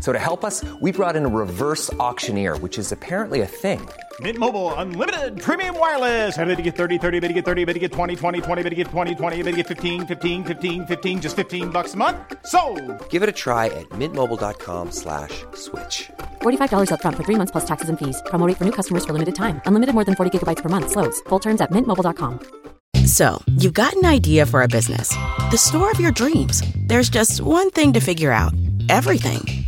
So to help us, we brought in a reverse auctioneer, which is apparently a thing. Mint Mobile unlimited premium wireless. Ready to get 30, 30, bit to get 30, bit to get 20, 20, 20, bit to get 20, 20, bit to get 15, 15, 15, 15 just 15 bucks a month. So, Give it a try at mintmobile.com slash switch. $45 upfront for three months plus taxes and fees. Promo for new customers for limited time. Unlimited more than 40 gigabytes per month. Slows. Full terms at mintmobile.com. So, you've got an idea for a business, the store of your dreams. There's just one thing to figure out everything.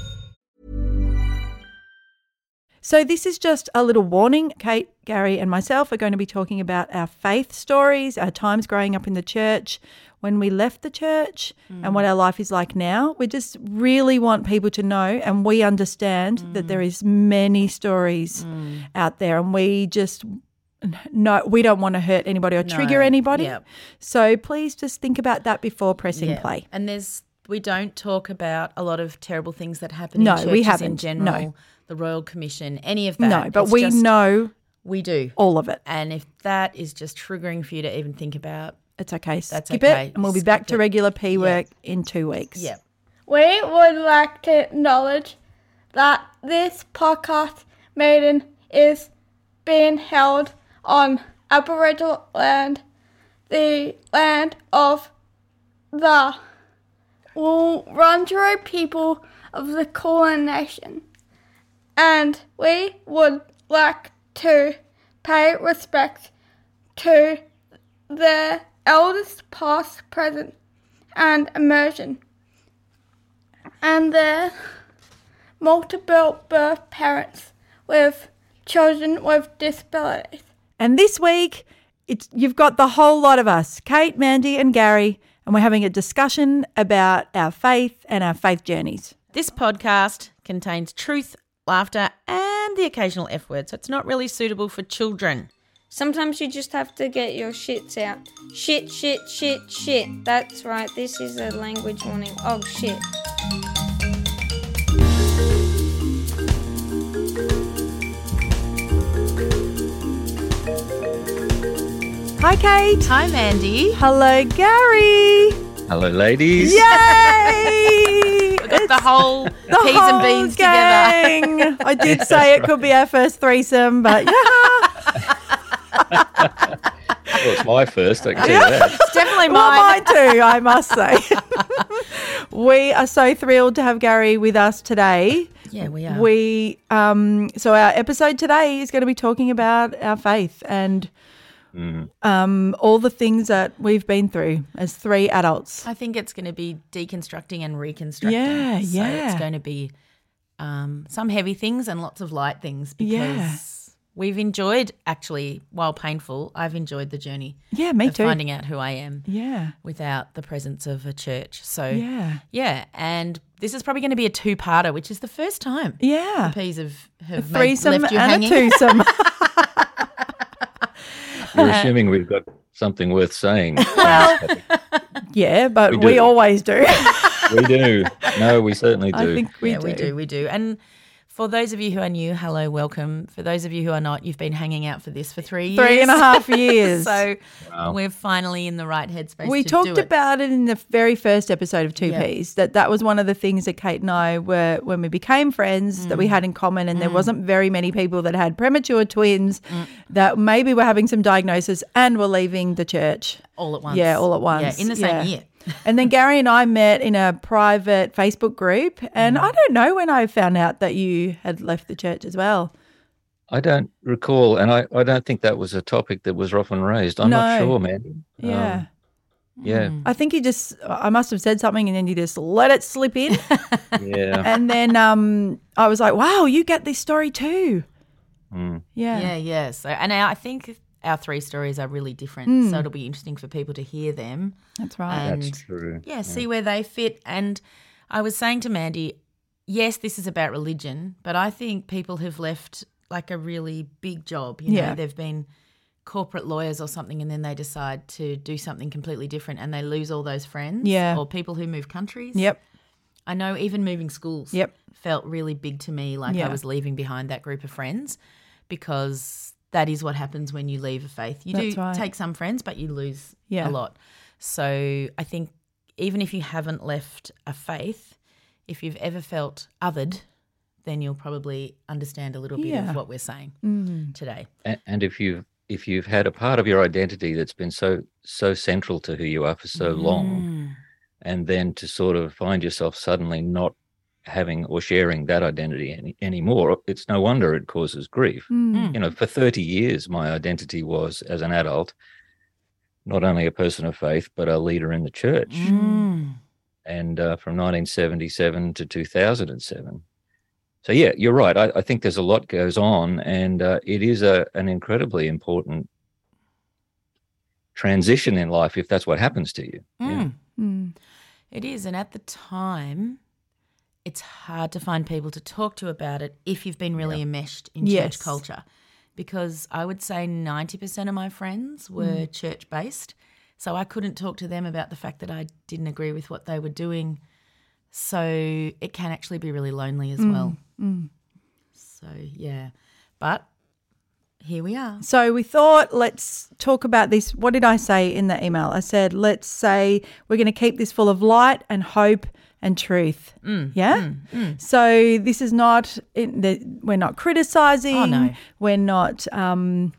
So, this is just a little warning. Kate, Gary, and myself are going to be talking about our faith stories, our times growing up in the church, when we left the church, and what our life is like now. We just really want people to know, and we understand that there is many stories out there, and we just no, we don't want to hurt anybody or trigger No, anybody. yep. So please just think about that before pressing Yeah. play. And there's we don't talk about a lot of terrible things that happen No, in churches we haven't. general, No. The Royal Commission, any of that. No, but It's we just- know we do. all of it. And if that is just triggering for you to even think about, It's okay. That's Skip okay. it, and we'll be back to it. regular P Yeah. work in two weeks. yeah. We would like to acknowledge that this podcast meeting is being held on Aboriginal land, the land of the Wurundjeri people of the Kulin Nation. And we would like to pay respect to the elders past, present, and emerging and their multiple birth parents with children with disabilities. And this week, it's you've got the whole lot of us, Kate, Mandy, and Gary, and we're having a discussion about our faith and our faith journeys. This podcast contains truth, laughter, and the occasional F word, so it's not really suitable for children. Sometimes you just have to get your shits out. Shit, shit, shit, shit. That's right, this is a language warning. Oh shit. Hi, Kate. Hi, Mandy. Hello, Gary. Hello, ladies. Yay! Got the whole The peas and whole beans together. gang. I did say it could be our first threesome, but yeah. Well, it's my first, I can tell you that. It's definitely Well, mine. mine too, I must say. we are so thrilled to have Gary with us today. Yeah, we are. We um so our episode today is going to be talking about our faith and Mm. um all the things that we've been through as three adults. I think it's going to be deconstructing and reconstructing. Yeah, So yeah. It's going to be um, some heavy things and lots of light things because Yeah. we've enjoyed, actually, while painful, I've enjoyed the journey. Yeah, me of too. Finding out who I am Yeah. without the presence of a church. So, Yeah. yeah. And this is probably going to be a two parter, which is the first time Yeah. the peas have, A have made- left you and hanging. a twosome. You're assuming we've got something worth saying. Well, yeah, but We we, always do. we do. No, we certainly do. I think we yeah, do. we do. We do. And For those of you who are new, hello, welcome. For those of you who are not, you've been hanging out for this for three years. Three and a half years. so Wow. we're finally in the right headspace. we to talked do it. about it in the very first episode of Two Yeah. Ps that that was one of the things that Kate and I were when we became friends that we Mm. had in common, and there wasn't very many people that had premature twins that maybe were having some diagnosis and were leaving the church. all at once. Yeah, all at once. Yeah, in the same Yeah. year. And then Gary and I met in a private Facebook group, and Mm. I don't know when I found out that you had left the church as well. I don't recall, and I, I don't think that was a topic that was often raised. I'm not sure, man. Yeah. yeah, I think you just, I must have said something and then you just let it slip in. yeah. and then um, I was like, wow, you get this story too. Mm. Yeah. Yeah, yeah. So, and I I think our three stories are really different. Mm. So it'll be interesting for people to hear them. That's right. And That's true. yeah, see where they fit. And I was saying to Mandy, yes, this is about religion, but I think people have left like a really big job. You know, Yeah. they've been corporate lawyers or something, and then they decide to do something completely different, and they lose all those friends. Yeah. or people who move countries. Yep. I know even moving schools. Yep. felt really big to me. Like Yeah. I was leaving behind that group of friends because that is what happens when you leave a faith. You That's do right. take some friends, but you lose Yeah. a lot. So I think even if you haven't left a faith, if you've ever felt othered, then you'll probably understand a little bit Yeah. of what we're saying Mm. today. A- And if you've if you've had a part of your identity that's been so so central to who you are for so long, Mm. and then to sort of find yourself suddenly not having or sharing that identity any, anymore, it's no wonder it causes grief. Mm. You know, for 30 years, my identity was as an adult, not only a person of faith, but a leader in the church. Mm. And uh, from 1977 to 2007. So, yeah, you're right. I, I think there's a lot goes on, and uh, it is a, an incredibly important transition in life if that's what happens to you. Yeah. Mm. Mm. It is. And at the time, it's hard to find people to talk to about it if you've been really enmeshed in Yes. church culture. Because I would say 90% of my friends were church based. So I couldn't talk to them about the fact that I didn't agree with what they were doing. So it can actually be really lonely as well. Mm. So, yeah. But here we are. So we thought, let's talk about this. What did I say in the email? I said, let's say we're going to keep this full of light and hope and truth. Mm, yeah. So this is not. In the, we're not criticizing. Oh, no. We're not. Um,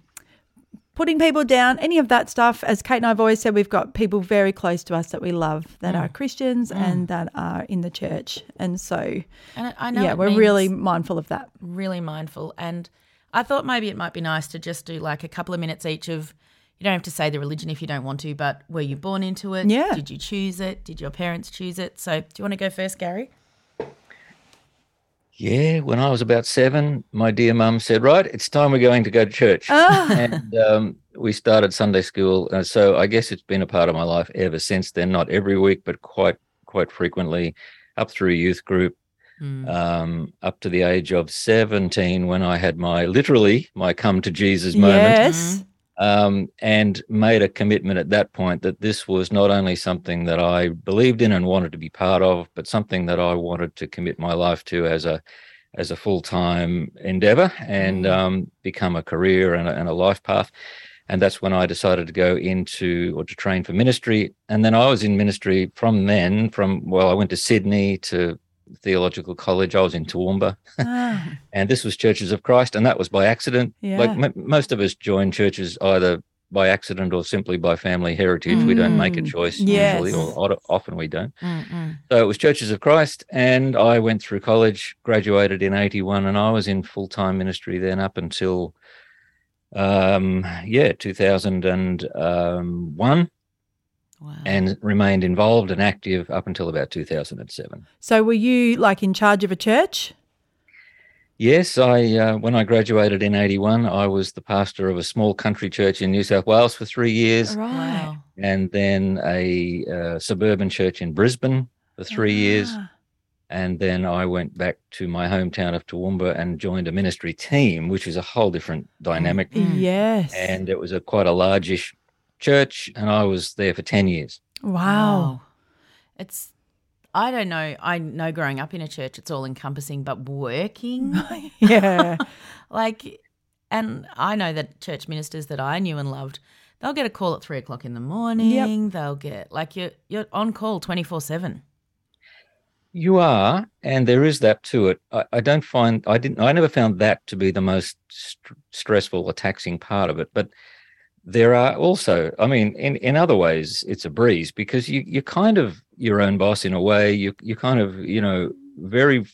Putting people down, any of that stuff. As Kate and I've always said, we've got people very close to us that we love that Mm. are Christians and that are in the church. And so, And I know yeah, we're really mindful of that. really mindful. And I thought maybe it might be nice to just do like a couple of minutes each of, you don't have to say the religion if you don't want to, but were you born into it? Yeah. Did you choose it? Did your parents choose it? So do you want to go first, Gary? Yeah, when I was about seven, my dear mum said, "Right, it's time we're going to go to church," Ah. and um, we started Sunday school. Uh, so I guess it's been a part of my life ever since then. Not every week, but quite quite frequently, up through youth group, Mm. um, up to the age of seventeen, when I had my literally my come to Jesus moment Yes. Um, and made a commitment at that point that this was not only something that I believed in and wanted to be part of, but something that I wanted to commit my life to as a as a full time endeavor and um, become a career and a, and a life path. And that's when I decided to go into or to train for ministry. And then I was in ministry from then. From well, I went to Sydney to theological college. I was in Toowoomba Ah, and this was Churches of Christ, and that was by accident. Like m- most of us join churches either by accident or simply by family heritage. We don't make a Mm, choice yes. usually, or often we don't. Mm-mm. So it was Churches of Christ, and I went through college, graduated in '81, and I was in full time ministry then up until, um, yeah, 2001, Wow. and remained involved and active up until about 2007. so were you like in charge of a church? Yes, I uh, when I graduated in '81, I was the pastor of a small country church in New South Wales for three years, wow. and then a uh, suburban church in Brisbane for three years, Ah. and then I went back to my hometown of Toowoomba and joined a ministry team, which is a whole different dynamic, Mm. Yes. and it was a quite a largish church, and I was there for ten years. wow. It's I don't know. I know growing up in a church, it's all encompassing, but working, Yeah. like, and I know that church ministers that I knew and loved, they'll get a call at three o'clock in the morning. They'll get like you're you're on call twenty four seven. You are, and there is that to it. I, I don't find I didn't. I never found that to be the most st- stressful or taxing part of it. But there are also, I mean, in in other ways, it's a breeze because you you're kind of your own boss in a way. You you kind of you know very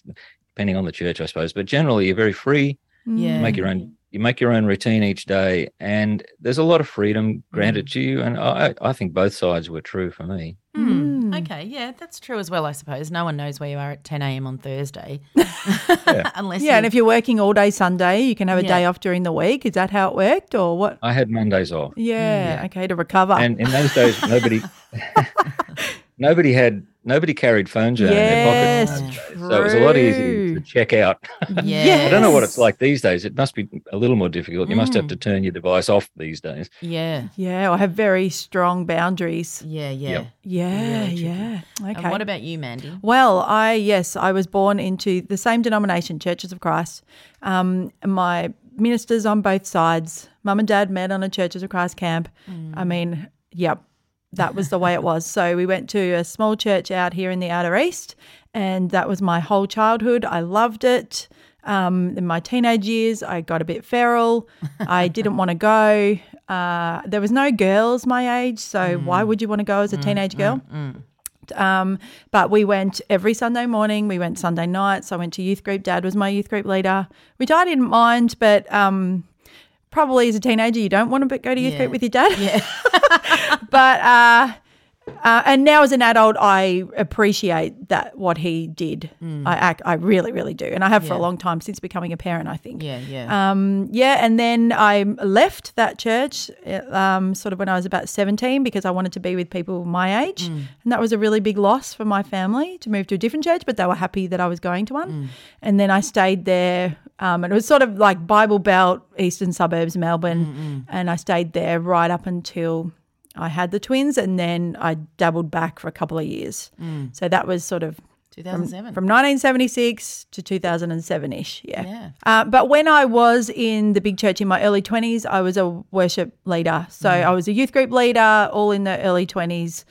depending on the church, I suppose, but generally you're very free. Yeah. You make your own you make your own routine each day, and there's a lot of freedom granted to you. And I I think both sides were true for me. Hmm. Mm. Okay, yeah, that's true as well. I suppose no one knows where you are at ten a.m. on Thursday, unless Yeah, you, and if you're working all day Sunday, you can have a Yeah. day off during the week. Is that how it worked, or what? I had Mondays off. Yeah, mm. okay, to recover. and in those days nobody nobody had nobody carried phones around yes, in their pockets so it was a lot easier to check out yeah, i don't know what it's like these days it must be a little more difficult you must have to turn your device off these days yeah, Yeah, I have very strong boundaries. yeah, yeah. Yep. Yeah, Really tricky. yeah. Okay. And what about you, Mandy? Well, I yes, I was born into the same denomination, Churches of Christ. Um, my ministers on both sides, mum and dad met on a Churches of Christ camp. I mean, yep, that was the way it was. So we went to a small church out here in the outer east, and that was my whole childhood. I loved it. Um, in my teenage years, I got a bit feral. I didn't want to go. Uh, there was no girls my age, so why would you want to go as a teenage girl? Um, but we went every Sunday morning. We went Sunday nights. I went to youth group. Dad was my youth group leader, which I didn't mind, but um, probably as a teenager, you don't want to go to youth Yeah. group with your dad. Yeah. but uh, uh, and now as an adult, I appreciate that what he did. I act, I really, really do, and I have for a long time since becoming a parent. I think. Yeah, yeah. Um, yeah, and then I left that church uh, um, sort of when I was about 17 because I wanted to be with people my age. And that was a really big loss for my family to move to a different church, but they were happy that I was going to one. And then I stayed there. Um, and it was sort of like Bible Belt, eastern suburbs, Melbourne. And I stayed there right up until I had the twins. And then I dabbled back for a couple of years. Mm. So that was sort of Two thousand seven. from 1976 to 2007 ish. Yeah. Yeah. Uh, but when I was in the big church in my early 20s, I was a worship leader. So mm. I was a youth group leader, all in the early 20s.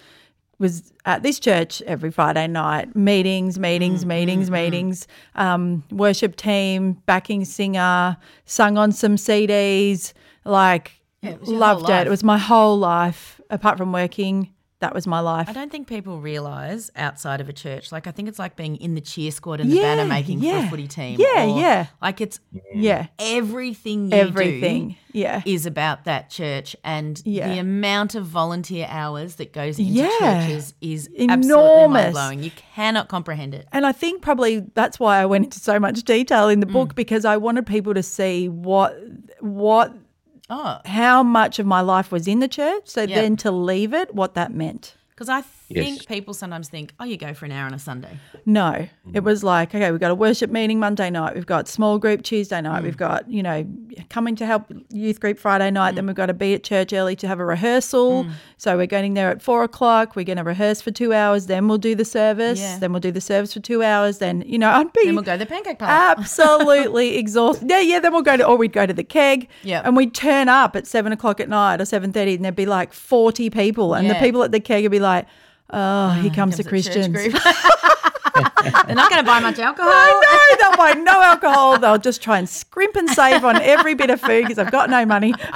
Was at this church every Friday night, meetings, meetings, mm, meetings, meetings. Um, worship team, backing singer, sung on some CDs. Like, it your whole loved it. It was my whole life. Apart from working, that was my life. I don't think people realise outside of a church. Like I think it's like being in the cheer squad and the banner making for a footy team. Yeah, or- yeah. Like it's yeah, everything you everything. do Yeah. is about that church and Yeah. the amount of volunteer hours that goes into Yeah. churches is absolutely Enormous. blowing. You cannot comprehend it. And I think probably that's why I went into so much detail in the Mm. book because I wanted people to see what what Oh, how much of my life was in the church. So Yeah. then to leave it, what that meant. because I Yes. think people sometimes think, oh, you go for an hour on a Sunday. No, Mm. it was like, okay, we've got a worship meeting Monday night. We've got small group Tuesday Mm. night. We've got, you know, coming to help youth group Friday night. Mm. Then we've got to be at church early to have a rehearsal. So we're getting there at four o'clock. We're going to rehearse for two hours. Then we'll do the service. Yeah. Then we'll do the service for two hours. Then, you know, I'd be. Then we'll go to the pancake park. absolutely exhausted. Yeah, yeah. Then we'll go to, or we'd go to the keg. Yep. And we'd turn up at seven o'clock at night or seven thirty, and there'd be like forty people, and the people at the keg would be like, "Oh, here oh, comes, the Comes Christians." They're not going to buy much alcohol. I know they'll buy no alcohol. They'll just try and scrimp and save on every bit of food because I've got no money.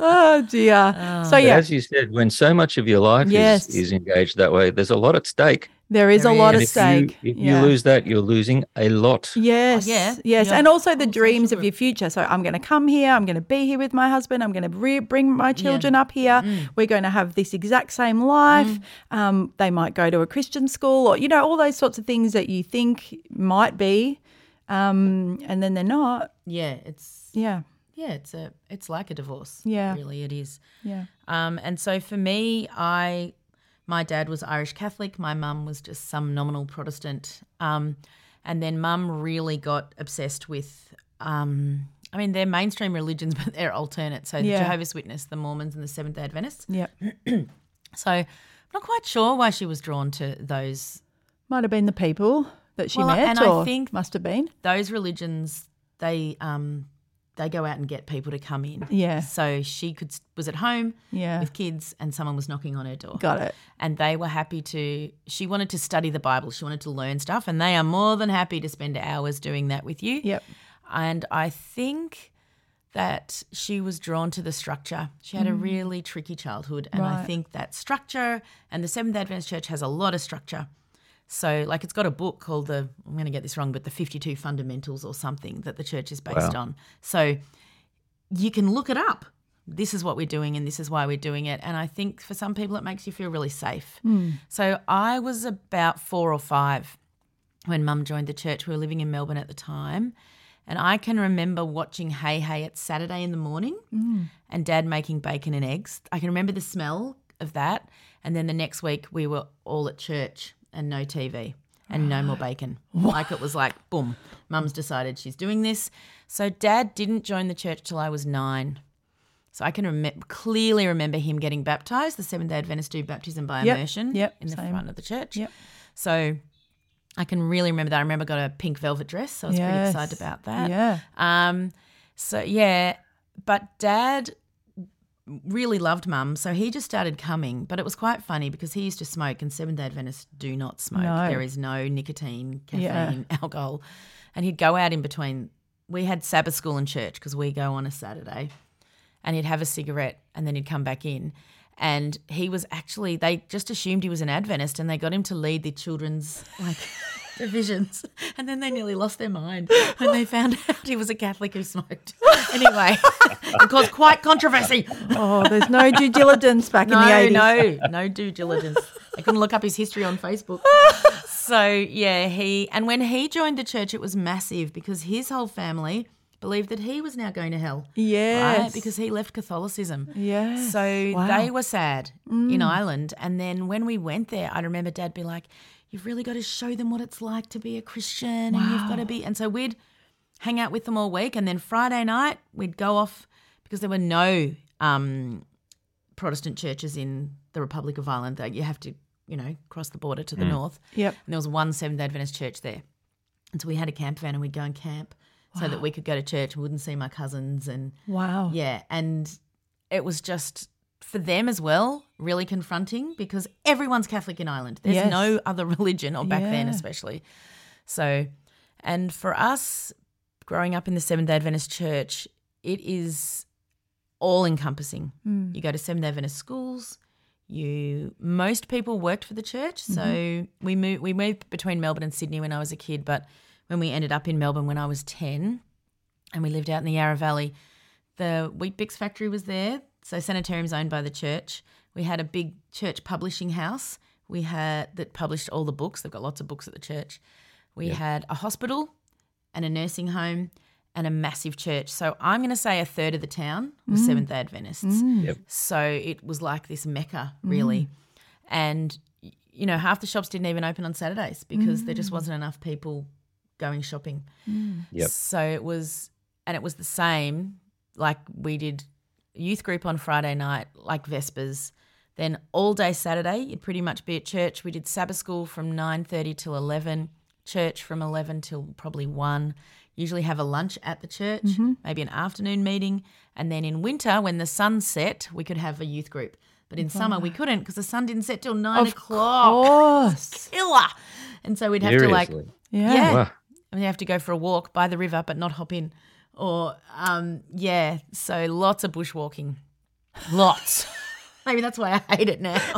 oh dear. Oh. so But as you said when so much of your life Yes. is, is engaged that way there's a lot at stake there is There a lot and of if stake. you, if yeah. you lose that you're losing a lot Yes. yeah, Yes. yeah. And also the dreams of your future. So I'm going to come here. I'm going to be here with my husband. I'm going to re- bring my children up here. Mm. We're going to have this exact same life. Um, they might go to a Christian school or, you know, all those sorts of things that you think might be. Um, and then they're not. Yeah, it's Yeah. yeah, it's a it's like a divorce. Yeah. really, it is. Yeah. Um, and so for me, I my dad was Irish Catholic, my mum was just some nominal Protestant. Um, and then mum really got obsessed with um, I mean, they're mainstream religions, but they're alternate. So the Yeah. Jehovah's Witness, the Mormons, and the Seventh Day Adventists. Yeah. So not quite sure why she was drawn to those Might have been the people that she Well, met, and I think- must have been. those religions. They um they go out and get people to come in. Yeah. So she could was at home Yeah. with kids, and someone was knocking on her door. Got it. and they were happy to she wanted to study the bible she wanted to learn stuff and they are more than happy to spend hours doing that with you Yep. and i think that she was drawn to the structure she had a really tricky childhood and i Mm. Think that structure and the seventh adventist church has a lot of structure so like it's got a book called the i'm going to get this wrong but the 52 fundamentals or something that the church is based Wow. on so you can look it up. This is what we're doing and this is why we're doing it. And I think for some people, it makes you feel really safe. Hmm. So I was about four or five when mum joined the church. We were living in Melbourne at the time. And I can remember watching Hey Hey It's Saturday in the morning hmm. and dad making bacon and eggs. I can remember the smell of that. And then the next week, we were all at church and no TV and no more bacon. Like it was like, boom, mum's decided she's doing this. So dad didn't join the church till I was nine. So I can rem- clearly remember him getting baptized. The Seventh day Adventists do baptism by Yep, immersion yep, in the same. front of the church. Yep. So I can really remember that. I remember I got a pink velvet dress. So I was pretty excited about that. Yeah. Um, so yeah, but dad really loved mum, so he just started coming. But it was quite funny because he used to smoke, and Seventh Day Adventists do not smoke. No. There is no nicotine, Yeah. caffeine, alcohol, and he'd go out in between. We had Sabbath school and church because we go on a Saturday, and he'd have a cigarette, and then he'd come back in. And he was actually, they just assumed he was an Adventist and they got him to lead the children's like divisions. And then they nearly lost their mind when they found out he was a Catholic who smoked. Anyway, it caused quite controversy. Oh, there's no due diligence back No, in the 80s. no, no due diligence. I couldn't look up his history on Facebook. So yeah, he and when he joined the church, it was massive because his whole family believed that he was now going to hell. Yeah. right? because he left Catholicism. Yeah. So Wow. they were sad in mm. Ireland, and then when we went there, I remember Dad be like, "You've really got to show them what it's like to be a Christian, and you've got to be." And so we'd hang out with them all week, and then Friday night we'd go off because there were no um, Protestant churches in the Republic of Ireland. That you have to, you know, cross the border to the north. Yep. And there was one Seventh Adventist church there. And so we had a camper van and we'd go and camp so that we could go to church and wouldn't see my cousins and Wow. yeah, and it was just for them as well really confronting because everyone's Catholic in Ireland. There's Yes. no other religion, or back then especially. So, and for us growing up in the Seventh day Adventist church, it is all encompassing. Hmm. You go to Seventh day Adventist schools. You most people worked for the church, so Mm-hmm. we moved we moved between Melbourne and Sydney when I was a kid, but when we ended up in Melbourne when I was ten, and we lived out in the Yarra Valley, the Weet-Bix factory was there. So sanitarium's owned by the church. We had a big church publishing house. We had that published all the books. They've got lots of books at the church. We had a hospital and a nursing home and a massive church. So I'm going to say a third of the town was mm. Seventh Day Adventists. Mm. Yep. So it was like this mecca, really. Mm. And, you know, half the shops didn't even open on Saturdays because there just wasn't enough people going shopping. Yep. So it was, and it was the same. Like we did youth group on Friday night, like Vespers. Then all day Saturday, you'd pretty much be at church. We did Sabbath school from nine thirty till eleven, church from eleven till probably one. Usually have a lunch at the church, mm-hmm. maybe an afternoon meeting, and then in winter when the sun set, we could have a youth group. But in summer we couldn't because the sun didn't set till nine Of o'clock. course. Killer. And so we'd have to like Seriously. Yeah. yeah. Wow. And you have to go for a walk by the river, but not hop in. Or, um, yeah, so lots of bushwalking. Lots. Maybe that's why I hate it now.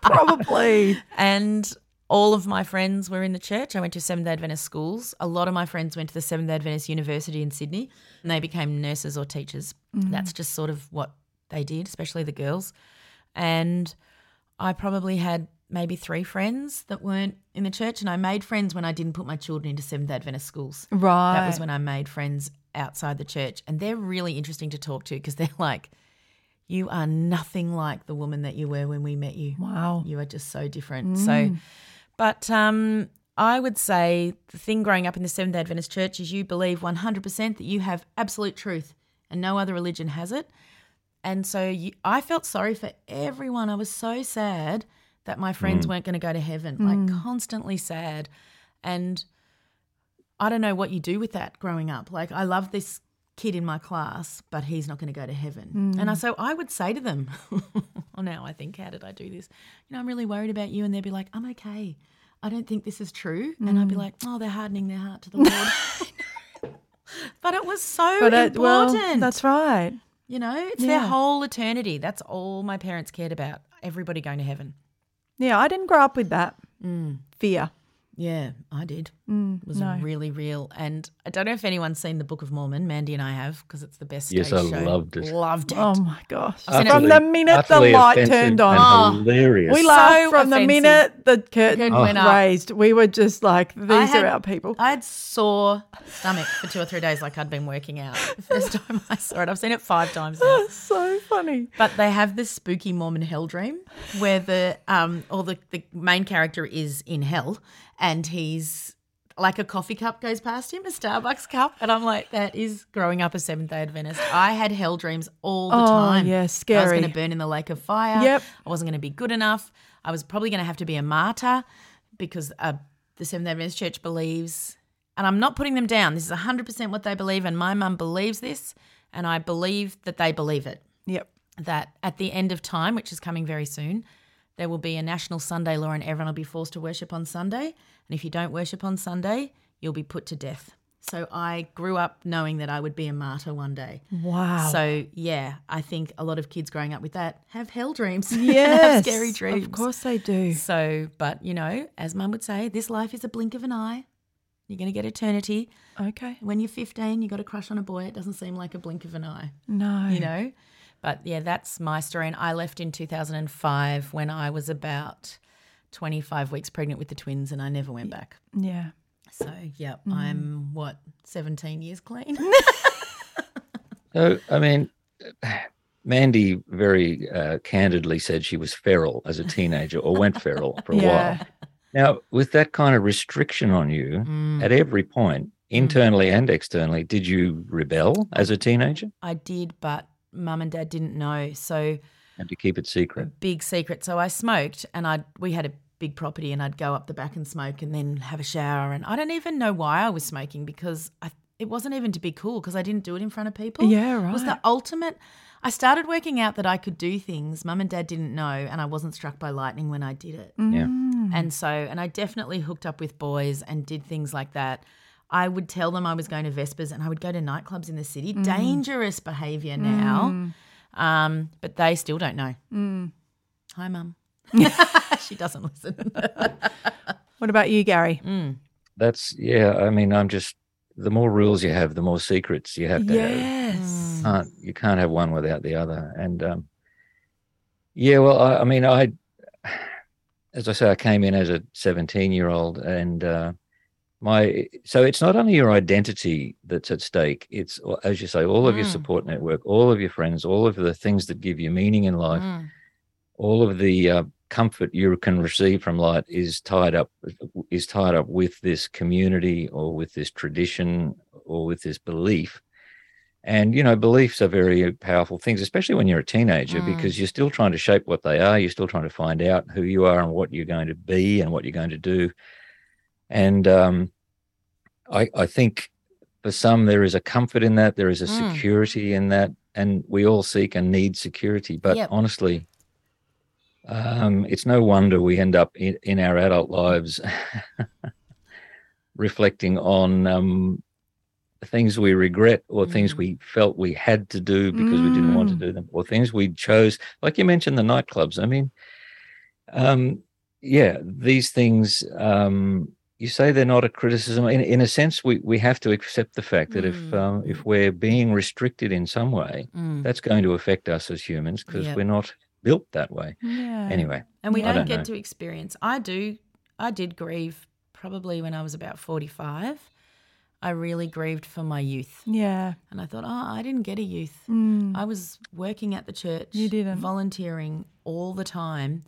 Probably. and all of my friends were in the church. I went to Seventh day Adventist schools. A lot of my friends went to the Seventh day Adventist University in Sydney and they became nurses or teachers. That's just sort of what they did, especially the girls. And I probably had maybe three friends that weren't in the church. And I made friends when I didn't put my children into Seventh Adventist schools. Right. That was when I made friends outside the church. And they're really interesting to talk to because they're like, you are nothing like the woman that you were when we met you. Wow. You are just so different. So, but um, I would say the thing growing up in the Seventh Adventist church is you believe 100% that you have absolute truth and no other religion has it. and so you, I felt sorry for everyone. I was so sad that my friends Mm. weren't going to go to heaven, Mm. like constantly sad. And I don't know what you do with that growing up. Like, I love this kid in my class, but he's not going to go to heaven. And I, Mm. so I would say to them, oh, now I think, how did I do this? You know, I'm really worried about you. And they'd be like, I'm okay. I don't think this is true. And I'd be Mm. like, oh, they're hardening their heart to the Lord. but it was so But it, well, important. that's right. You know, it's their whole eternity. That's all my parents cared about. Everybody going to heaven. Yeah, I didn't grow up with that Mm. fear. Yeah, I did. Mm, It was no. really real. And I don't know if anyone's seen the Book of Mormon. Mandy and I have because it's the best Yes, stage I show. loved it. Loved it. Oh my gosh! I've seen it- From the minute the light turned on, and hilarious. we laughed So from the minute the curtain Curtain went up. raised. We were just like, "These had- are our people." I had sore stomach for two or three days, like I'd been working out. The first time I saw it, I've seen it five times now. so funny. But they have this spooky Mormon hell dream where the um or the, the main character is in hell and he's like a coffee cup goes past him, a Starbucks cup, and I'm like, that is growing up a Seventh Day Adventist. I had hell dreams all the Oh, time. yeah, scary. I was going to burn in the lake of fire. Yep. I wasn't going to be good enough. I was probably going to have to be a martyr because uh, the Seventh Day Adventist Church believes, and I'm not putting them down. This is 100% what they believe, and my mum believes this, and I believe that they believe it Yep. that at the end of time, which is coming very soon, there will be a national Sunday law and everyone will be forced to worship on Sunday. And if you don't worship on Sunday, you'll be put to death. So I grew up knowing that I would be a martyr one day. Wow. So yeah, I think a lot of kids growing up with that have hell dreams. Yes, have scary dreams. of course they do. So, but you know, as mum would say, this life is a blink of an eye. You're going to get eternity. Okay. When you're 15, you got a crush on a boy. It doesn't seem like a blink of an eye No. you know. But yeah, that's my story. And I left in 2005 when I was about 25 weeks pregnant with the twins, and I never went back. Yeah. So yeah, Mm. I'm what 17 years clean. So, I mean, Mandy very uh, candidly said she was feral as a teenager or went feral for a Yeah. while. Now, with that kind of restriction on you Mm. at every point, internally and externally, did you rebel as a teenager? I did, but mum and dad didn't know, so Had to keep it secret. big secret. So I smoked, and I we had a big property, and I'd go up the back and smoke, and then have a shower. And I don't even know why I was smoking because I, it wasn't even to be cool because I didn't do it in front of people. Yeah, It was the ultimate. I started working out that I could do things mum and dad didn't know, and I wasn't struck by lightning when I did it. Yeah. And so, and I definitely hooked up with boys and did things like that. I would tell them I was going to Vespers and I would go to nightclubs in the city. Mm. Dangerous behavior now. Um, but they still don't know. Mm. Hi, mum. she doesn't listen. What about you, Gary? Mm. That's, yeah, I mean, I'm just, the more rules you have, the more secrets you have to have. Yes. can't you can't have one without the other and um yeah well i, I mean i as i say i came in as a 17 year old and uh my so it's not only your identity that's at stake it's as you say all of your Mm. support network all of your friends all of the things that give you meaning in life Mm. all of the uh, comfort you can receive from light is tied up is tied up with this community or with this tradition or with this belief and you know beliefs are very powerful things especially when you're a teenager Mm. because you're still trying to shape what they are you're still trying to find out who you are and what you're going to be and what you're going to do and um, I, I think for some there is a comfort in that there is a Mm. security in that and we all seek and need security but Yep. honestly um, it's no wonder we end up in, in our adult lives reflecting on um, things we regret or things Mm. we felt we had to do because we didn't want to Mm. do them or things we chose like you mentioned the nightclubs i mean um yeah these things um you say they're not a criticism in, in a sense we we have to accept the fact that if Mm. um, if we're being restricted in some way Mm. that's going to affect us as humans because Yep. we're not built that way Yeah. anyway And we don't, don't get know. to experience. I do. I did grieve probably when I was about 45. I really grieved for my youth. Yeah. And I thought, oh, I didn't get a youth. Mm. I was working at the church. You didn't. Volunteering all the time.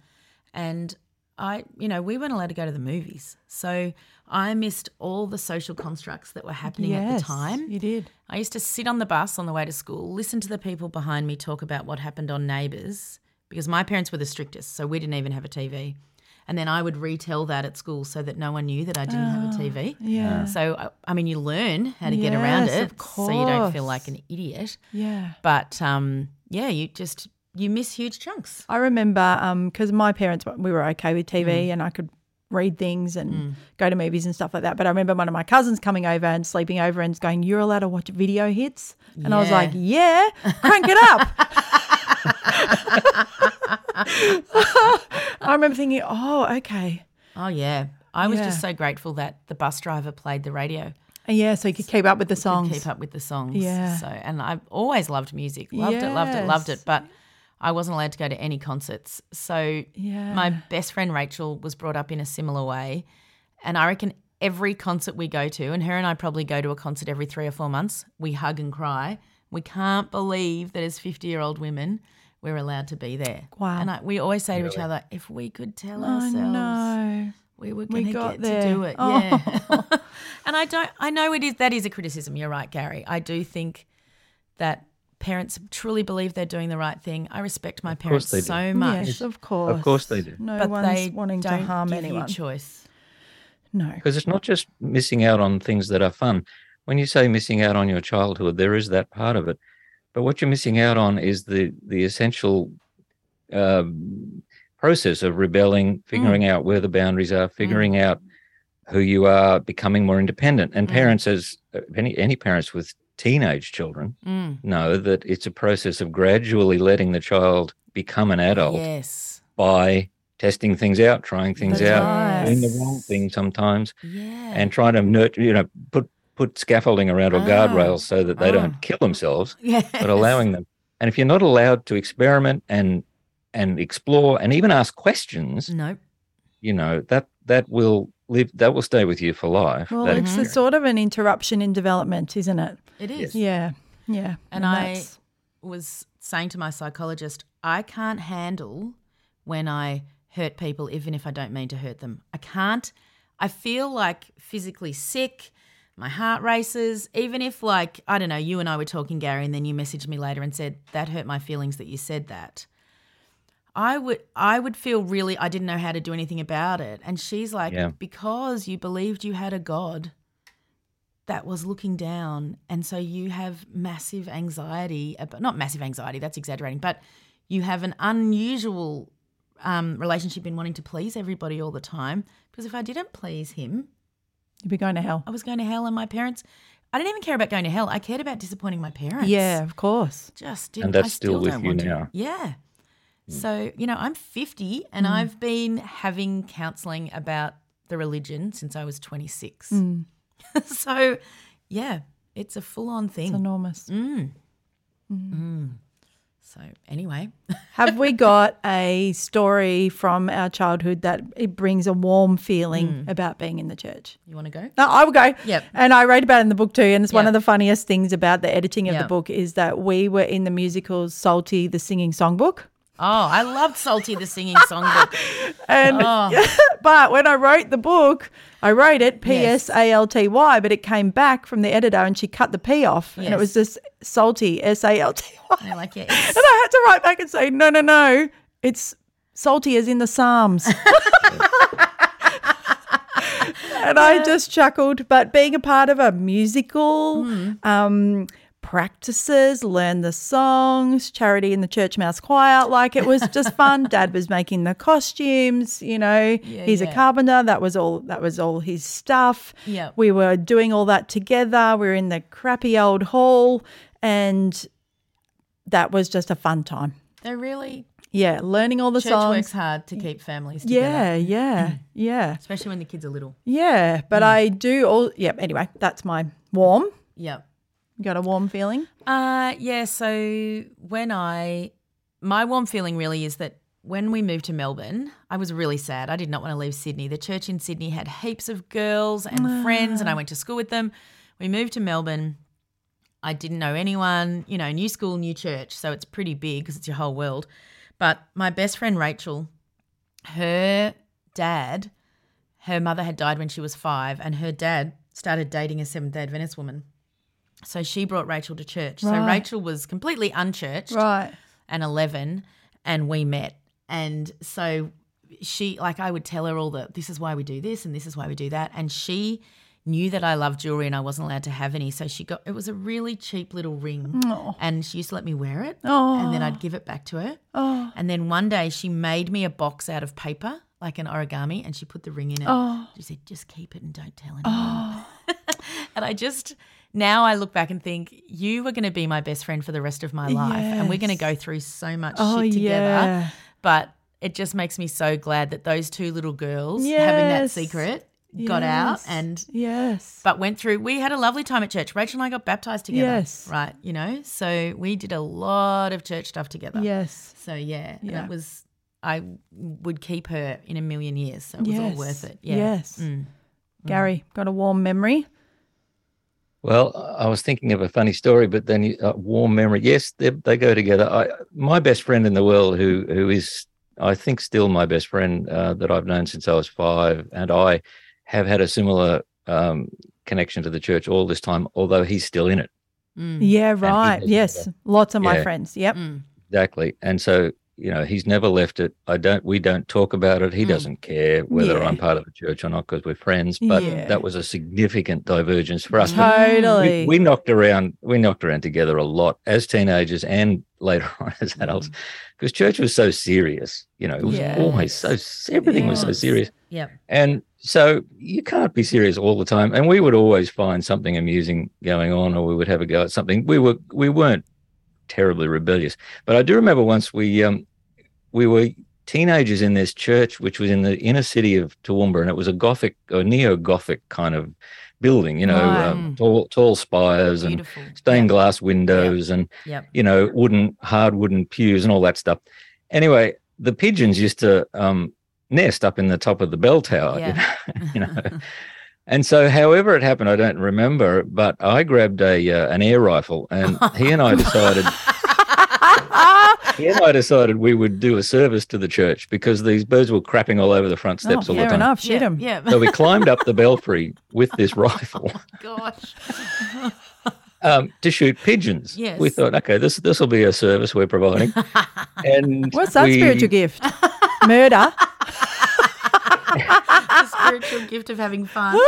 And I, you know, we weren't allowed to go to the movies. So I missed all the social constructs that were happening at the time. you did. I used to sit on the bus on the way to school, listen to the people behind me talk about what happened on Neighbours, because my parents were the strictest, so we didn't even have a TV. And then I would retell that at school so that no one knew that I didn't have a TV. Ah, yeah. So, I- I mean, you learn how to get around it of so you don't feel like an idiot. Yeah. But um, yeah, you just, you miss huge chunks. I remember because my parents we were okay with Mm. TV and I could read things and go to movies and stuff like that. But I remember one of my cousins coming over and sleeping over and going, "You're allowed to watch video hits," and I was like, "Yeah, crank it up." I remember thinking, "Oh, okay." Oh, yeah. I was just so grateful that the bus driver played the radio. Yeah, so you could keep up with the songs. keep up with the songs. Yeah. So, and I've always loved music. Loved it, loved it, loved it. But I wasn't allowed to go to any concerts. So Yeah. my best friend Rachel was brought up in a similar way. And I reckon every concert we go to, and her and I probably go to a concert every three or four months, we hug and cry. We can't believe that as 50 year old women, we're allowed to be there. Wow. And I, we always say to each other, if we could tell Oh ourselves no. we were We going to get there. to do it. Oh. Yeah. and I don't I know it is that is a criticism. You're right, Gary. I do think that parents truly believe they're doing the right thing. I respect my course parents they do. so much. Yes, of course. Of course they do. No but one's they wanting don't to harm give anyone. you choice. No. Because it's not just missing out on things that are fun. When you say missing out on your childhood, there is that part of it. But what you're missing out on is the the essential um, process of rebelling, figuring out where the boundaries are, figuring out who you are, becoming more independent. And Mm. parents, as uh, any any parents with teenage children, Mm. know that it's a process of gradually letting the child become an adult Yes. by testing things out, trying things That's out, right. doing the wrong thing sometimes, Yeah. and trying to nurture, you know, put put scaffolding around or Ah. guardrails so that they Ah. don't kill themselves, yes. but allowing them. And if you're not allowed to experiment and and explore and even ask questions, Nope. you know that that will live that will stay with you for life. Well, that it's a sort of an interruption in development, isn't it? It is. Yeah. Yeah. And I was saying to my psychologist, I can't handle when I hurt people, even if I don't mean to hurt them. I can't. I feel like physically sick. My heart races. Even if, like, I don't know, you and I were talking, Gary, and then you messaged me later and said that hurt my feelings that you said that. I would, I would feel really. I didn't know how to do anything about it. And she's like, Yeah. because you believed you had a God that was looking down and so you have massive anxiety ab- not massive anxiety that's exaggerating but you have an unusual um, relationship in wanting to please everybody all the time because if i didn't please him You'd be going to hell. i was going to hell and my parents i didn't even care about going to hell i cared about disappointing my parents Yeah, of course. just didn't And that's I still with don't you want to. now. yeah Mm. so you know i'm 50 and mm. i've been having counseling about the religion since i was 26 mm. so yeah it's a full-on thing It's enormous. Mm. Mm. So anyway, Have we got a story from our childhood that it brings a warm feeling about being in the church? you want to go? No, I will go. Yep. And I wrote about it in the book too. And it's one of the funniest things about the editing of the book is that we were in the musical Psalty, the singing songbook. Oh, I loved Psalty the singing songbook. And Oh. but when I wrote the book, I wrote it P Yes. S A L T Y, but it came back from the editor and she cut the P off, and it was Yes. just salty S A L T Y. I like it. And I had to write back and say, no, no, no, it's salty as in the Psalms. and I just chuckled. But being a part of a musical, Hmm. um, practices, learn the songs, charity in the church mouse choir, like it was just fun. Dad was making the costumes, you know. he's a carpenter. That was all. That was all his stuff. Yep. We were doing all that together. We were in the crappy old hall, and that was just a fun time. They're really Yeah, learning all the church songs. works hard to keep families together. Yeah, yeah, yeah, Especially when the kids are little. yeah. But mm. I do all. Yeah. Anyway, that's my warm. Yep. You got a warm feeling? Uh yeah, so when I my warm feeling really is that when we moved to Melbourne, I was really sad. I did not want to leave Sydney. The church in Sydney had heaps of girls and friends and I went to school with them. We moved to Melbourne. I didn't know anyone, you know, new school, new church, so it's pretty big because it's your whole world. But my best friend Rachel, her dad, her mother had died when she was five, and her dad started dating a Seventh day Adventist woman. So she brought Rachel to church. So Rachel was completely unchurched Right. and 11 and we met. And so she like i would tell her all the this is why we do this and this is why we do that. And she knew that i loved jewelry and i wasn't allowed to have any. So she got it was a really cheap little ring and she used to let me wear it and then i'd give it back to her. Oh. and then one day she made me a box out of paper like an origami and she put the ring in it. She said just keep it and don't tell anyone. And I just now I look back and think you were going to be my best friend for the rest of my life, and we're going to go through so much Oh, shit together. yeah. But it just makes me so glad that those two little girls having that Yes. secret got out and Yes. but went through. We had a lovely time at church. Rachel and I got baptized together. Yes. right. You know, so we did a lot of church stuff together. Yes. So yeah, Yeah. it was. I would keep her in a million years, so it was all worth it. Yeah. Yes. Mm. Garry, got a warm memory? Well, I was thinking of a funny story, but then you- uh, warm memory. Yes, they, they go together. I, my best friend in the world, who who is I think still my best friend uh, that I've known since I was five, and I have had a similar um, connection to the church all this time. Although he's still in it, Mm. Yeah, right. Yes. Lots of my friends. Yep. Mm. exactly. And so you know he's never left it. I don't. We don't talk about it. He Mm. doesn't care whether Yeah. I'm part of the church or not because we're friends. But Yeah. that was a significant divergence for us. Totally. we, we knocked around we knocked around together a lot as teenagers and later on as adults because church was so serious you know it was Yes. always so everything was so serious yeah and so you can't be serious all the time and we would always find something amusing going on or we would have a go at something we were we weren't terribly rebellious but i do remember once we um we were teenagers in this church which was in the inner city of Toowoomba and it was a gothic or neo-gothic kind of building you know Right. um, tall tall spires and stained Yep. glass windows and Yep. you know wooden hard wooden pews and all that stuff anyway the pigeons used to um nest up in the top of the bell tower you know, you know. and so however it happened i don't remember but i grabbed a uh, an air rifle and he and i decided he and i decided we would do a service to the church because these birds were crapping all over the front Oh, steps all the fair time enough. Shoot yeah, him. Yeah. so we climbed up the belfry with this rifle Gosh. um, to shoot pigeons. Yes. We thought, okay, this this will be a service we're providing. and What's that we- spiritual gift? Murder. Spiritual gift of having fun.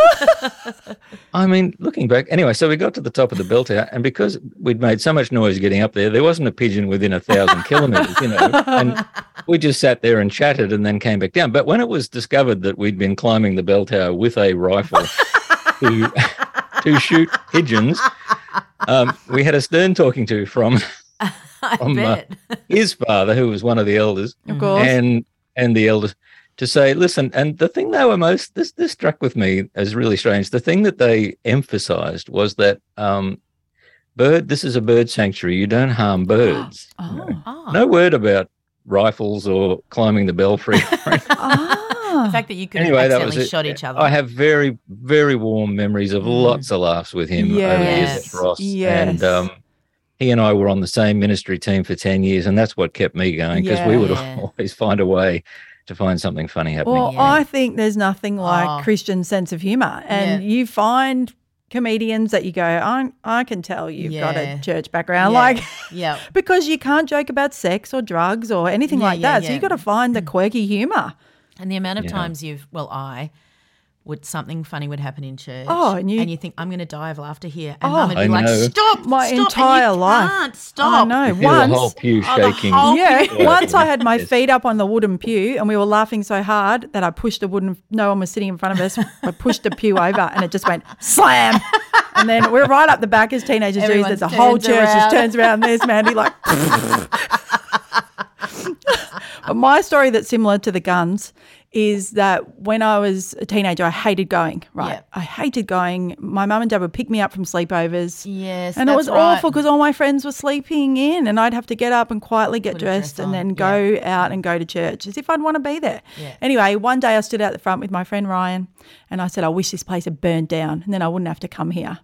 I mean, looking back, anyway, so we got to the top of the bell tower, and because we'd made so much noise getting up there, there wasn't a pigeon within a thousand kilometers, you know. And we just sat there and chatted, and then came back down. But when it was discovered that we'd been climbing the bell tower with a rifle to to shoot pigeons, um, we had a stern talking to from from, uh, his father, who was one of the elders, Of course. and and the elders to say, listen, and the thing they were most this this struck with me as really strange. The thing that they emphasized was that um bird this is a bird sanctuary. You don't harm birds. you know. Oh. No word about rifles or climbing the belfry. The ah. fact that you could anyway, have that was accidentally shot each other. I have very, very warm memories of lots of laughs with him over the years at Ross. Yes. And um, he and I were on the same ministry team for 10 years, and that's what kept me going because we would Yeah. always find a way to find something funny happening. Well, Yeah. I think there's nothing oh. like Oh. Christian sense of humor, and Yeah. you find comedians that you go, I, I can tell you've got a church background, Yeah. like yeah. because you can't joke about sex or drugs or anything Yeah, like yeah, that. So you have got to find the mm. quirky humor. And the amount of Yeah. times you've, well, I would something funny would happen in church. Oh, and you- think I'm going to die of laughter here, and Oh. mum would be I like, know. "Stop, My stop," and entire you life. Can't stop. I know. You feel the Once, whole pew Oh, the shaking. whole- yeah, Yeah. once I had my feet up on the wooden pew, and we were laughing so hard that I pushed a wooden. No one was sitting in front of us. I pushed the pew over, and it just went slam. And then we're right up the back as teenagers do. Everyone That the whole church around. just turns around. There's Mandy like. but my story that's similar to the guns is that when I was a teenager, I hated going. Right, Yeah. I hated going. My mum and dad would pick me up from sleepovers. Yes, and it was right. awful because all my friends were sleeping in, and I'd have to get up and quietly get Put dressed dress and then go out and go to church as if I'd want to be there. Yeah. Anyway, one day I stood out the front with my friend Ryan, and I said, "I wish this place had burned down, and then I wouldn't have to come here."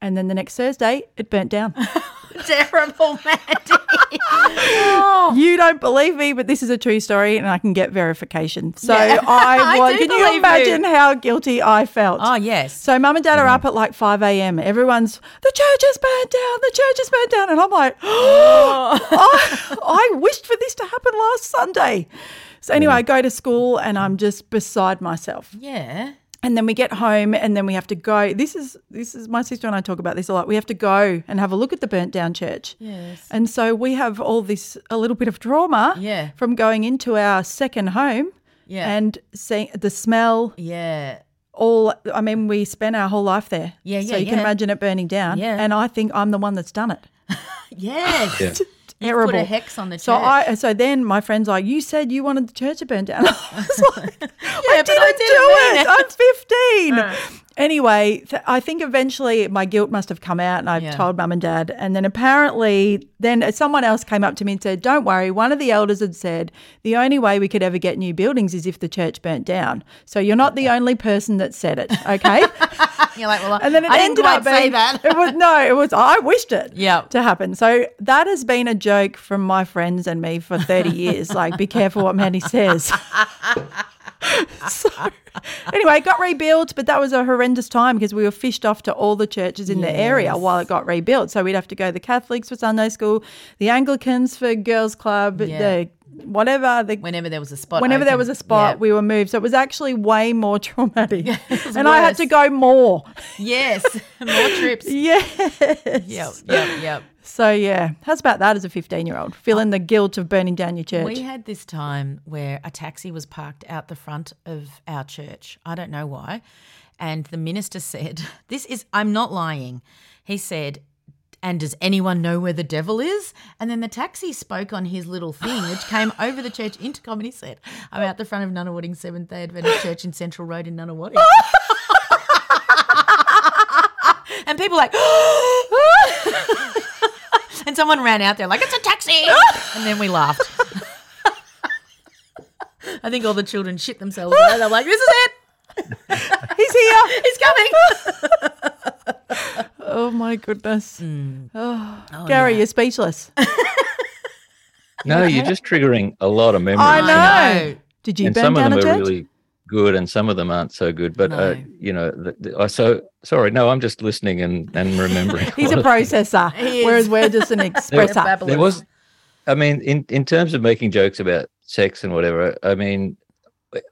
And then the next Thursday, it burnt down. Terrible, Mandy. you oh. you don't believe me, but this is a true story, and I can get verification. So Yeah. I I was. do can you believe you. imagine how guilty I felt? Oh yes. So mum and dad are mm. up at like 5 a.m. Everyone's, the church has burned down, the church has burned down. And I'm like, oh. I, I wished for this to happen last Sunday. So anyway, I go to school and I'm just beside myself. Yeah. And then we get home and then we have to go. This is this is my sister and I talk about this a lot. We have to go and have a look at the burnt down church. Yes. And so we have all this a little bit of trauma Yeah. from going into our second home Yeah. and seeing the smell Yeah. all I mean, we spent our whole life there. Yeah, So yeah, you can imagine it burning down. Yeah. And I think I'm the one that's done it. Yes. Yeah. Terrible. Put a hex on the church. So I so then my friend's like, You said you wanted the church to burn down. I was like, yeah, I didn't, I didn't do it. it. I'm 15. Anyway, th- I think eventually my guilt must have come out and I've Yeah. told mum and dad. And then apparently, then someone else came up to me and said, Don't worry. One of the elders had said, The only way we could ever get new buildings is if the church burnt down. So you're not the only person that said it. Okay. You're like, well, And then it I ended didn't up being that. it was no, it was I wished it Yeah. to happen. So that has been a joke from my friends and me for 30 years. Like, be careful what Manny says. so anyway, it got rebuilt, but that was a horrendous time because we were fished off to all the churches in the area while it got rebuilt. So we'd have to go to the Catholics for Sunday school, the Anglicans for girls club, Yeah. the whatever the Whenever there was a spot. Whenever there was a spot, we were moved. So it was actually way more traumatic. and I had to go more. Yes. More trips. Yes. Yep. Yep. Yep. So yeah, how's about that as a 15 year old? Feeling the guilt of burning down your church. We had this time where a taxi was parked out the front of our church. I don't know why. And the minister said, This is, I'm not lying. He said, and does anyone know where the devil is? And then the taxi spoke on his little thing, which came over the church intercom, and he said, "I'm out the front of Nunawading Seventh Day Adventist Church in Central Road in Nunawading." and people like, and someone ran out there like, "It's a taxi!" and then we laughed. I think all the children shit themselves. Right? They're like, "This is it. He's here. He's coming." oh my goodness. Mm. Oh, Garry, you're speechless. No, you're just triggering a lot of memories. I know. I know. Did you and burn some of them a are church? really good, and some of them aren't so good. But uh, you know, the, the, I so sorry. No, I'm just listening and and remembering. He's a lot of things. processor, He whereas we're just an expressor. There was, I mean, in in terms of making jokes about sex and whatever. I mean,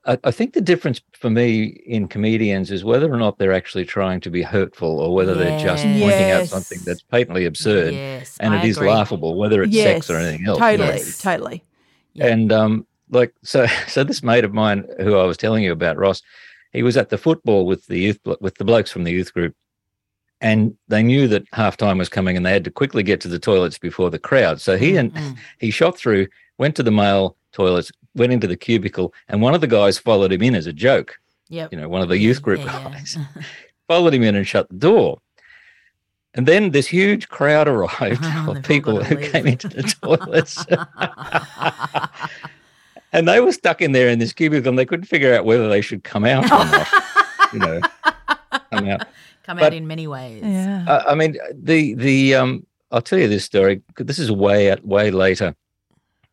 I, I think the difference for me in comedians is whether or not they're actually trying to be hurtful or whether they're just pointing out something that's patently absurd Yes, and I it is agree. laughable, whether it's yes, sex or anything else. you know. Totally, Yes. totally. Yeah. And um, like so, so this mate of mine who I was telling you about, Ross, he was at the football with the youth with the blokes from the youth group, and they knew that half time was coming, and they had to quickly get to the toilets before the crowd. So he and Mm. he shot through, went to the male toilets, went into the cubicle, and one of the guys followed him in as a joke. Yep. You know, one of the youth group Yeah, yeah. guys followed him in and shut the door. And then this huge crowd arrived Oh, of people who leave. came into the toilets. And they were stuck in there in this cubicle and they couldn't figure out whether they should come out or not. you know, come out. Come But- out in many ways. Yeah. Uh, I mean, the the um, I'll tell you this story. This is way out way later.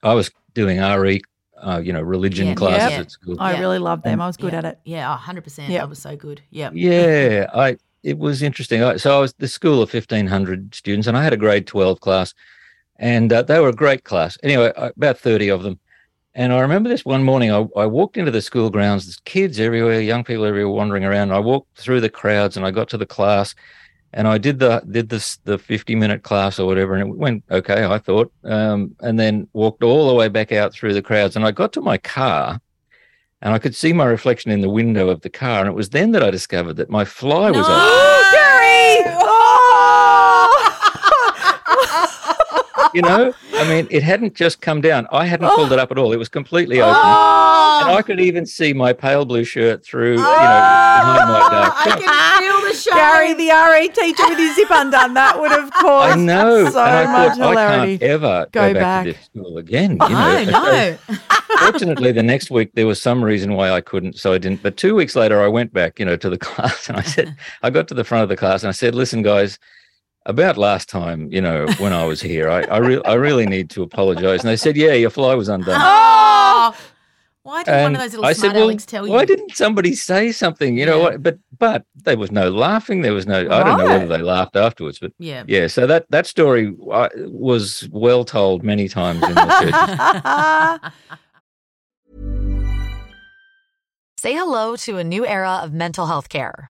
I was doing RE, uh, you know, religion Yeah. classes Yep. at school. I Yeah. really loved them. I was good yeah. at it. Yeah, hundred percent. Yeah. That was so good. Yeah. Yeah, I it was interesting. I, so I was the school of fifteen hundred students, and I had a grade twelve class, and uh, they were a great class. Anyway, about thirty of them, and I remember this one morning. I, I walked into the school grounds. There's kids everywhere, young people everywhere wandering around. I walked through the crowds, and I got to the class, and I did the did this the fifty minute class or whatever, and it went okay. I thought, um, and then walked all the way back out through the crowds, and I got to my car. And I could see my reflection in the window of the car. And it was then that I discovered that my fly was off. Oh, Garry! Oh! You know, I mean, it hadn't just come down. I hadn't oh. pulled it up at all. It was completely open. Oh, And I could even see my pale blue shirt through, you know, oh. behind my dark I top. can feel the shame. Garry, the RE teacher with his zip undone, that would have caused I know. so and I much thought, I hilarity. can't ever Go go, back, back. to this school again. You oh, know? And so no. Fortunately, the next week there was some reason why I couldn't, so I didn't. But two weeks later, I went back, you know, to the class, and I said, I got to the front of the class, and I said, "Listen, guys, about last time, you know, when I was here, I I, re- I really need to apologize. And they said, yeah, your fly was undone. Oh, why did one of those little I said, well, Alex tell you? why didn't somebody say something? You know Yeah. what? But but there was no laughing. There was no. I don't know whether they laughed afterwards, but Yeah. yeah. So that that story was well told many times in the church. Say hello to a new era of mental health care.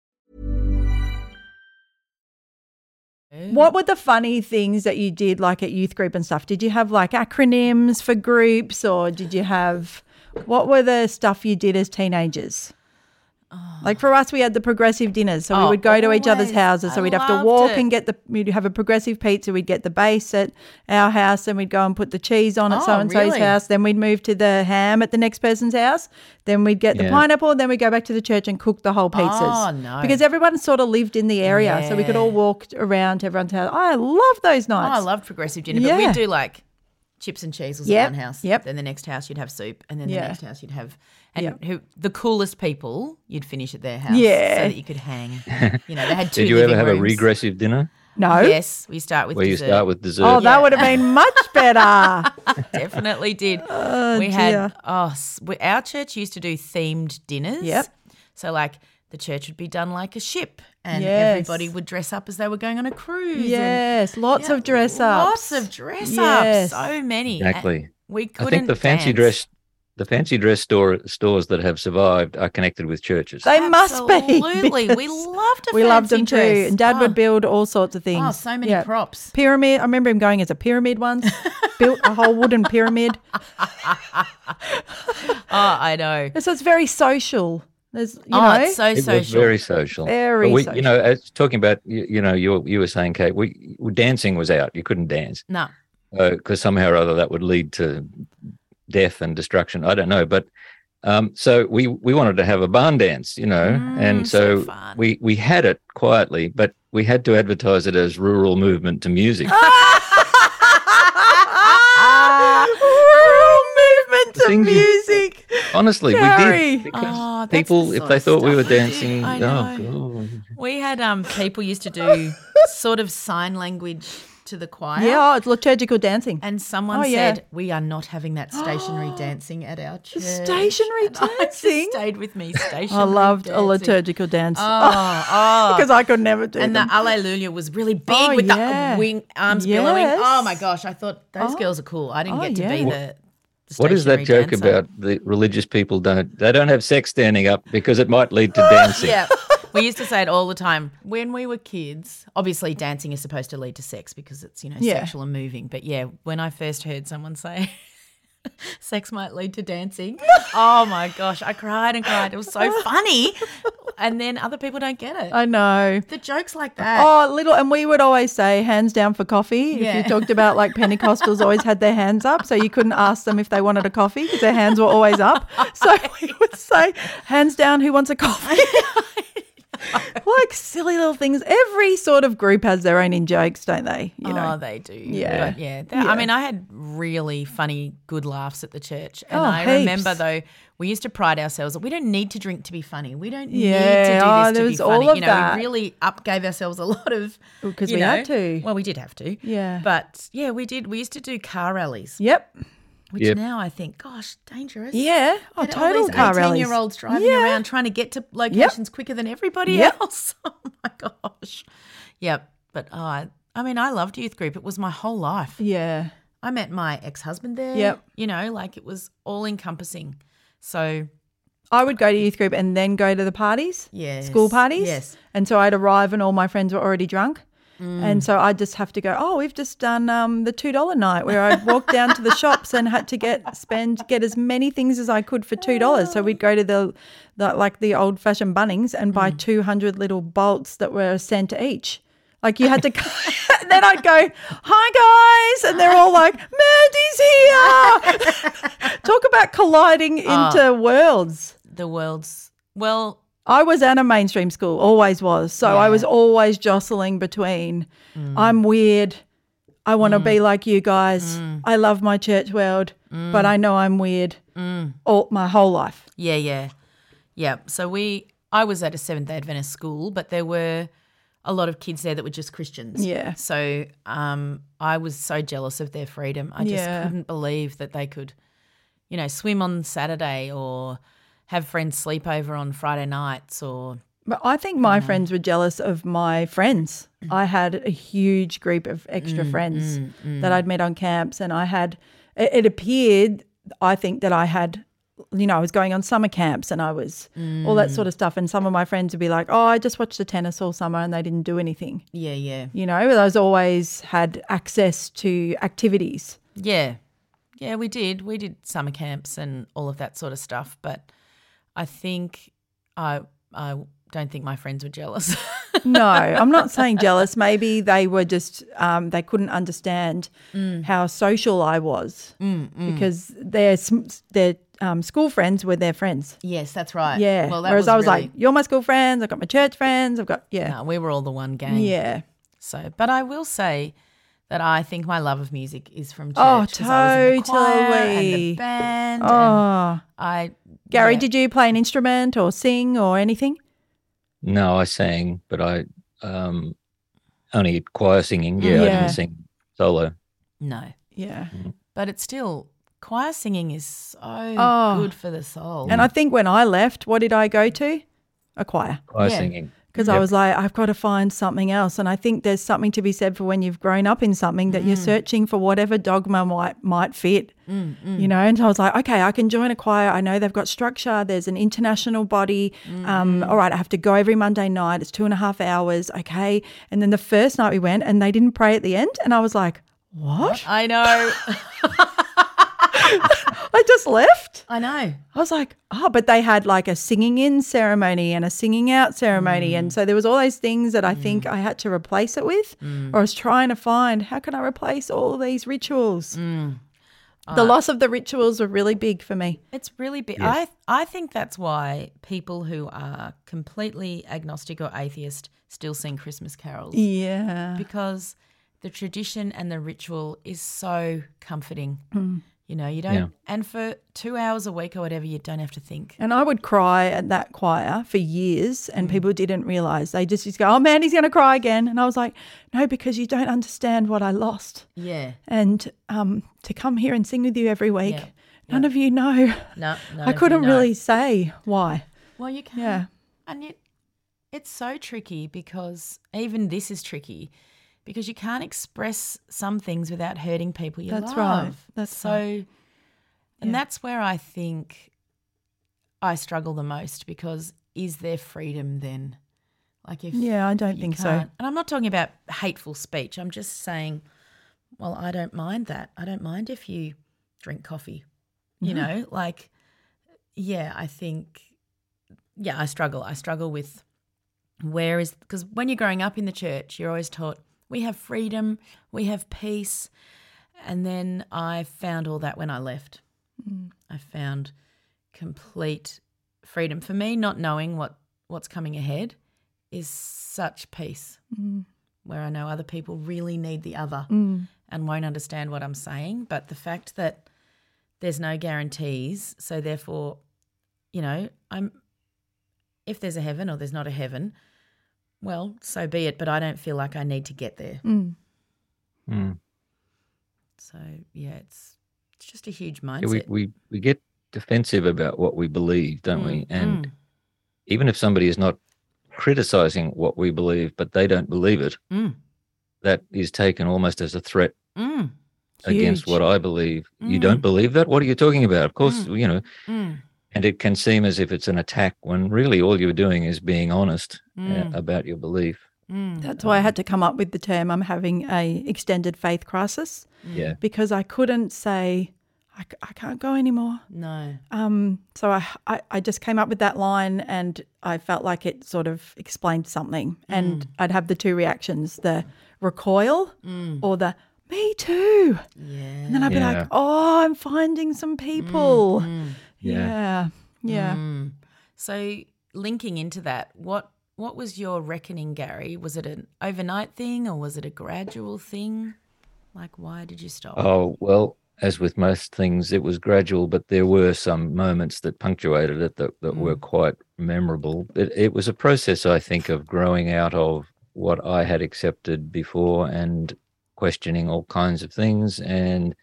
What were the funny things that you did like at youth group and stuff? Did you have like acronyms for groups or did you have what were the stuff you did as teenagers? Like for us, we had the progressive dinners, so we Oh, would go to each other's houses. So I we'd have to walk it. and get the. We'd have a progressive pizza. We'd get the base at our house, and we'd go and put the cheese on at Oh, so and so's really? house. Then we'd move to the ham at the next person's house. Then we'd get the Yeah. pineapple. Then we'd go back to the church and cook the whole pizzas. Oh, no. Because everyone sort of lived in the area, so we could all walk around to everyone's house. I love those Oh, nights. I loved progressive dinner, but we'd do like chips and cheese was Yep, at one house. yep. Then the next house you'd have soup, and then Yeah. the next house you'd have and Yep. who the coolest people you'd finish at their house, Yeah. so that you could hang. You know, they had two. Did you ever living have a regressive dinner no. Yes, we start with where you start with dessert? Oh, that would have been much better. Definitely did. Oh, we dear. had oh, we, our church used to do themed dinners. Yep. So like the church would be done like a ship, and Yes. everybody would dress up as they were going on a cruise. and- yes, lots Yeah, of dress ups. Lots of dress Yes. ups. So many. And Exactly. We couldn't. I think the fancy dance. dress, the fancy dress store stores that have survived are connected with churches. They must be. Absolutely. We loved a We loved fancy them too. And Dad Oh. would build all sorts of things. Oh, so many Yeah. props. Pyramid. I remember him going as a pyramid once. built a whole wooden pyramid. Oh, I know. So it's very social. There's, you oh, know, it's so it was social. very social. Very we, social. You know, as, talking about you, you know, you you were saying, Kate, we dancing was out. You couldn't dance no. because somehow or other that would lead to death and destruction. I don't know, but um, so we we wanted to have a barn dance, you know, Mm, and so so, we we had it quietly, but we had to advertise it as rural movement to music. rural movement to Things music. Honestly, Garry. we did because Oh, people, the if they thought we were stuff we do. dancing, I oh. God. We had um people used to do sort of sign language to the choir. Yeah, oh, it's liturgical dancing. And someone Oh, yeah. said, We are not having that stationary dancing at our church. Stationary And I dancing? stayed with me, stationary I loved a liturgical dance. Oh, oh. Because I could never do it. and them. the Alleluia was really big Oh, with yeah. the wing arms billowing. Oh my gosh, I thought those Oh. girls are cool. I didn't Oh, get to yeah. be What- the, the What is that joke dancer. about? The religious people don't they don't have sex standing up because it might lead to dancing. Yeah. We used to say it all the time. When we were kids, obviously dancing is supposed to lead to sex because it's, you know, Yeah. sexual and moving. But yeah, when I first heard someone say sex might lead to dancing, oh my gosh, I cried and cried. It was so funny. And then other people don't get it. I know. the jokes like that. Oh, little, and we would always say hands down for coffee. If you talked about like Pentecostals always had their hands up, so you couldn't ask them if they wanted a coffee because their hands were always up. So we would say, hands down, who wants a coffee? like silly little things. Every sort of group has their own in jokes, don't they? You oh, know. oh, they do. Yeah. But yeah, Yeah. I mean, I had really funny, good laughs at the church. And Oh, I heaps. remember, though, we used to pride ourselves that we don't need to drink to be funny. We don't need to do oh, this there to was be all funny. of you know, that. we really up gave ourselves a lot of. because we had to. Well, we did have to. Yeah. But yeah, we did. We used to do car rallies, Yep. Which Yep. now I think, gosh, dangerous. Yeah. Oh, Get all total these car rallies. year olds driving Yeah. around trying to get to locations quicker than everybody Yep. else. Oh my gosh. Yep. But oh, I, I mean, I loved youth group. It was my whole life. Yeah. I met my ex husband there. Yep. You know, like it was all encompassing. So I would go to youth group and then go to the parties. Yes. School parties. Yes. And so I'd arrive and all my friends were already drunk. Mm. And so I'd just have to go, oh, we've just done um, the $2 night where I'd walk down to the shops and had to get spend get as many things as I could for $2. So we'd go to the, the like the old fashioned Bunnings and Mm. buy 200 little bolts that were a cent each. Like you had to, then I'd go, hi guys, and they're all like, Mandy's here. Talk about colliding Ah. into worlds. the world's well, I was at a mainstream school, always was. So I was always jostling between Mm. I'm weird. I want to be like you guys. I love my church world, Mm. but I know I'm weird all my whole life. yeah, yeah. Yeah. So we I was at a Seventh day Adventist school, but there were a lot of kids there that were just Christians. Yeah. So um I was so jealous of their freedom. I just Yeah. couldn't believe that they could, you know, swim on Saturday or have friends sleep over on Friday nights or But I think my friends were jealous of my friends. Mm. I had a huge group of extra mm, friends mm, that I'd met on camps, and I had, it, it appeared, I think, that I had, you know, I was going on summer camps and I was all that sort of stuff. And some of my friends would be like, oh, I just watched the tennis all summer and they didn't do anything. yeah, yeah. You know, I was always had access to activities. Yeah. Yeah, we did. We did summer camps and all of that sort of stuff. But I think I I don't think my friends were jealous. No, I'm not saying jealous. Maybe they were just um, they couldn't understand how social I was because their their um, school friends were their friends. yes, that's right. Yeah. Well, that Whereas was I was really, like, you're my school friends. I've got my church friends. I've got yeah, no, we were all the one gang. yeah. So, but I will say that I think my love of music is from church. Oh, 'cause I was in the choir and totally. the band. and Oh, I Garry, yeah. did you play an instrument or sing or anything? No, I sang, but I um only choir singing. Yeah, I didn't sing solo. no, Yeah. but it's still choir singing is so Oh. good for the soul. And I think when I left, what did I go to? A choir. Choir Yeah. singing. Because I was like, I've got to find something else. And I think there's something to be said for when you've grown up in something that you're mm. searching for whatever dogma might might fit. Mm, mm. You know, and so I was like, okay, I can join a choir. I know they've got structure. There's an international body. Um, all right, I have to go every Monday night. It's two and a half hours. Okay. And then the first night we went and they didn't pray at the end. And I was like, what? I know. I just left. I know. I was like, oh, but they had like a singing in ceremony and a singing out ceremony. And mm. so there was all those things that I think mm. I had to replace it with. Mm. Or I was trying to find how can I replace all these rituals? The loss of the rituals were really big for me. It's really big. I I think that's why people who are completely agnostic or atheist still sing Christmas carols Yeah. because the tradition and the ritual is so comforting. Mm. You know, you don't, Yeah. and for two hours a week or whatever, you don't have to think. And I would cry at that choir for years, and people didn't realize. They just used to go, Oh man, he's going to cry again. And I was like, No, because you don't understand what I lost. Yeah. And um, to come here and sing with you every week, Yeah. none of you know. No, none I couldn't know. really say why. Well, you can. Yeah. And yet, it's so tricky because even this is tricky because you can't express some things without hurting people you love. That's love. right. That's so, right. and Yeah. that's where I think I struggle the most because is there freedom then? Like if Yeah, I don't think so. And I'm not talking about hateful speech. I'm just saying, well, I don't mind that. I don't mind if you drink coffee. You mm-hmm. know, like, yeah, I think, yeah, I struggle. I struggle with where is, because when you're growing up in the church, you're always taught we have freedom, we have peace. And then I found all that when I left. I found complete freedom. For me, not knowing what, what's coming ahead is such peace. Mm. Where I know other people really need the other Mm. and won't understand what I'm saying, but the fact that there's no guarantees, so therefore, you know, I'm if there's a heaven or there's not a heaven, well, so be it, but I don't feel like I need to get there. Mm. Mm. So, yeah, it's it's just a huge Yeah, mindset. we, we we get defensive about what we believe, don't we? Mm, And mm. even if somebody is not criticizing what we believe, but they don't believe it, Mm. that is taken almost as a threat Mm. against what I believe. You Mm. don't believe that? What are you talking about? Of course, Mm. you know, Mm. And it can seem as if it's an attack when really all you're doing is being honest uh, Mm. about your belief. Mm. That's why I had to come up with the term I'm having a extended faith crisis Yeah. because I couldn't say I, I can't go anymore. No. Um, so I, I I just came up with that line and I felt like it sort of explained something. And I'd have the two reactions: the recoil or the me too. Yeah. And then I'd be Yeah. like, oh, I'm finding some people. Mm. Yeah. Yeah. Yeah. Mm. So linking into that, what what was your reckoning, Garry? Was it an overnight thing or was it a gradual thing? Like why did you stop? Oh, well, as with most things, it was gradual, but there were some moments that punctuated it that, that were quite memorable. It, it was a process, I think, of growing out of what I had accepted before and questioning all kinds of things. And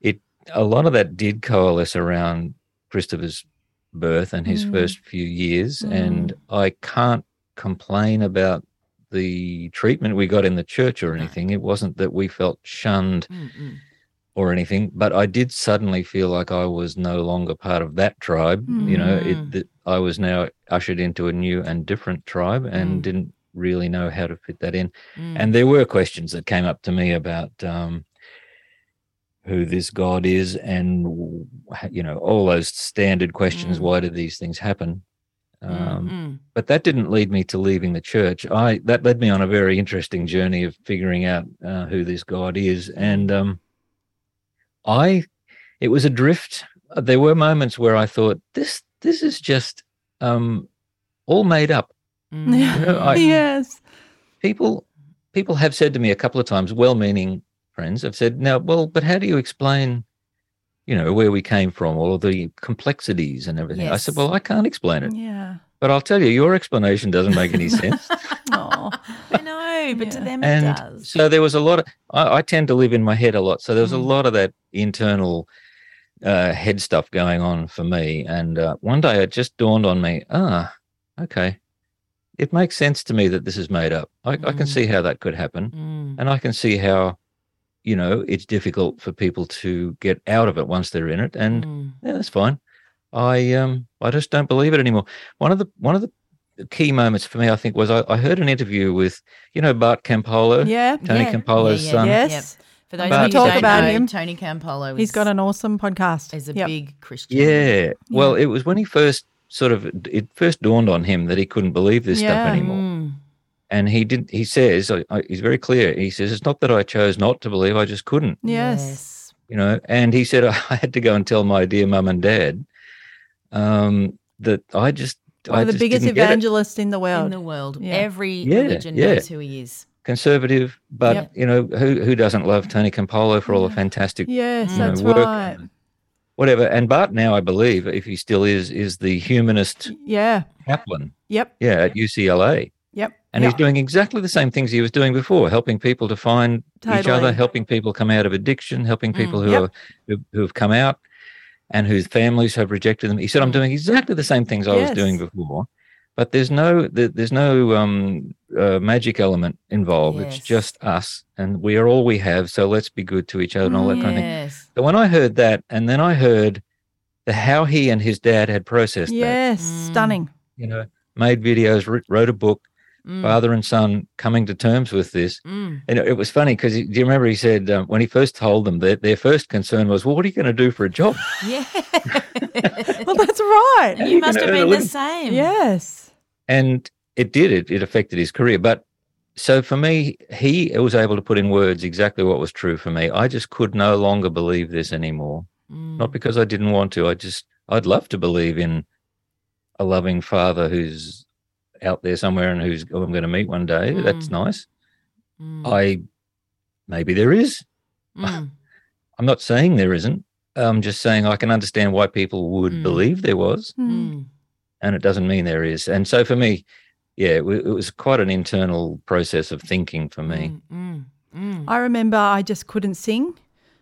it a lot of that did coalesce around Christopher's birth and his Mm. first few years. And I can't complain about the treatment we got in the church or anything. It wasn't that we felt shunned Mm-mm. or anything, but I did suddenly feel like I was no longer part of that tribe. You know, Mm. it that I was now ushered into a new and different tribe and Mm. didn't really know how to fit that in. Mm. And there were questions that came up to me about um, who this God is, and you know, all those standard questions. Mm. Why did these things happen? Um, Mm-mm. but that didn't lead me to leaving the church. I that led me on a very interesting journey of figuring out uh, who this God is, and um, I, it was a drift. There were moments where I thought this this is just um, all made up. Mm. You know, I- yes. People people have said to me a couple of times, well-meaning friends have said, "Now, well, but how do you explain?" You know where we came from, all of the complexities and everything. I said, "Well, I can't explain it, Yeah. but I'll tell you, your explanation doesn't make any sense." Oh. I know, but to Yeah. them it and does. so there was a lot of I, I tend to live in my head a lot so there was a Mm. lot of that internal uh, head stuff going on for me and uh, one day it just dawned on me ah okay it makes sense to me that this is made up I, I can Mm. see how that could happen Mm. and i can see how you know it's difficult for people to get out of it once they're in it and Mm. yeah, that's fine. I um I just don't believe it anymore. One of the one of the key moments for me, I think, was I, I heard an interview with you know Bart Campolo, Yeah. Tony Yeah. Campolo's Yeah, yeah, son. yeah. Yes. For those But- of you Talk who don't about know, him. Tony Campolo he's got an awesome podcast. He's a Yep. big Christian. Yeah. Well, it was when he first sort of it first dawned on him that he couldn't believe this Yeah. stuff anymore. And he did. He says I, I, he's very clear. He says it's not that I chose not to believe. I just couldn't. Yes. you know and he said i had to go and tell my dear mum and dad um that i just One I of the just biggest didn't get it. evangelists in the world. In the world. Yeah. Every Yeah, religion yeah. knows who he is. conservative but Yep. you know who who doesn't love tony campolo for all the fantastic yes, you know, that's work right. whatever and bart now i believe if he still is is the humanist Yeah. chaplain Yep. yeah at ucla And he's doing exactly the same things he was doing before helping people to find each other helping people come out of addiction helping people who Yep. are who, who have come out and whose families have rejected them he said i'm doing exactly the same things i was doing before but there's no there- there's no um uh, magic element involved it's just us and we are all we have so let's be good to each other and all that kind of thing Yes. so when i heard that and then i heard the how he and his dad had processed that Yes. Mm. Stunning. you know made videos wrote a book Mm. father and son coming to terms with this. Mm. And it, it was funny because do you remember he said um, when he first told them that their first concern was, well, what are you going to do for a job? Yeah. Well, that's right. you you must have been the living. same. Yes. And it did. It, it affected his career. But so for me, he was able to put in words exactly what was true for me. I just could no longer believe this anymore. Mm. Not because I didn't want to. I just, I'd love to believe in a loving father who's out there somewhere and who's who I'm going to meet one day. That's Mm. nice. Mm. I maybe there is. Mm. I'm not saying there isn't. I'm just saying I can understand why people would Mm. believe there was, Mm. and it doesn't mean there is. And so for me, yeah, it, wa- it was quite an internal process of thinking for me. Mm. Mm. Mm. I remember I just couldn't sing.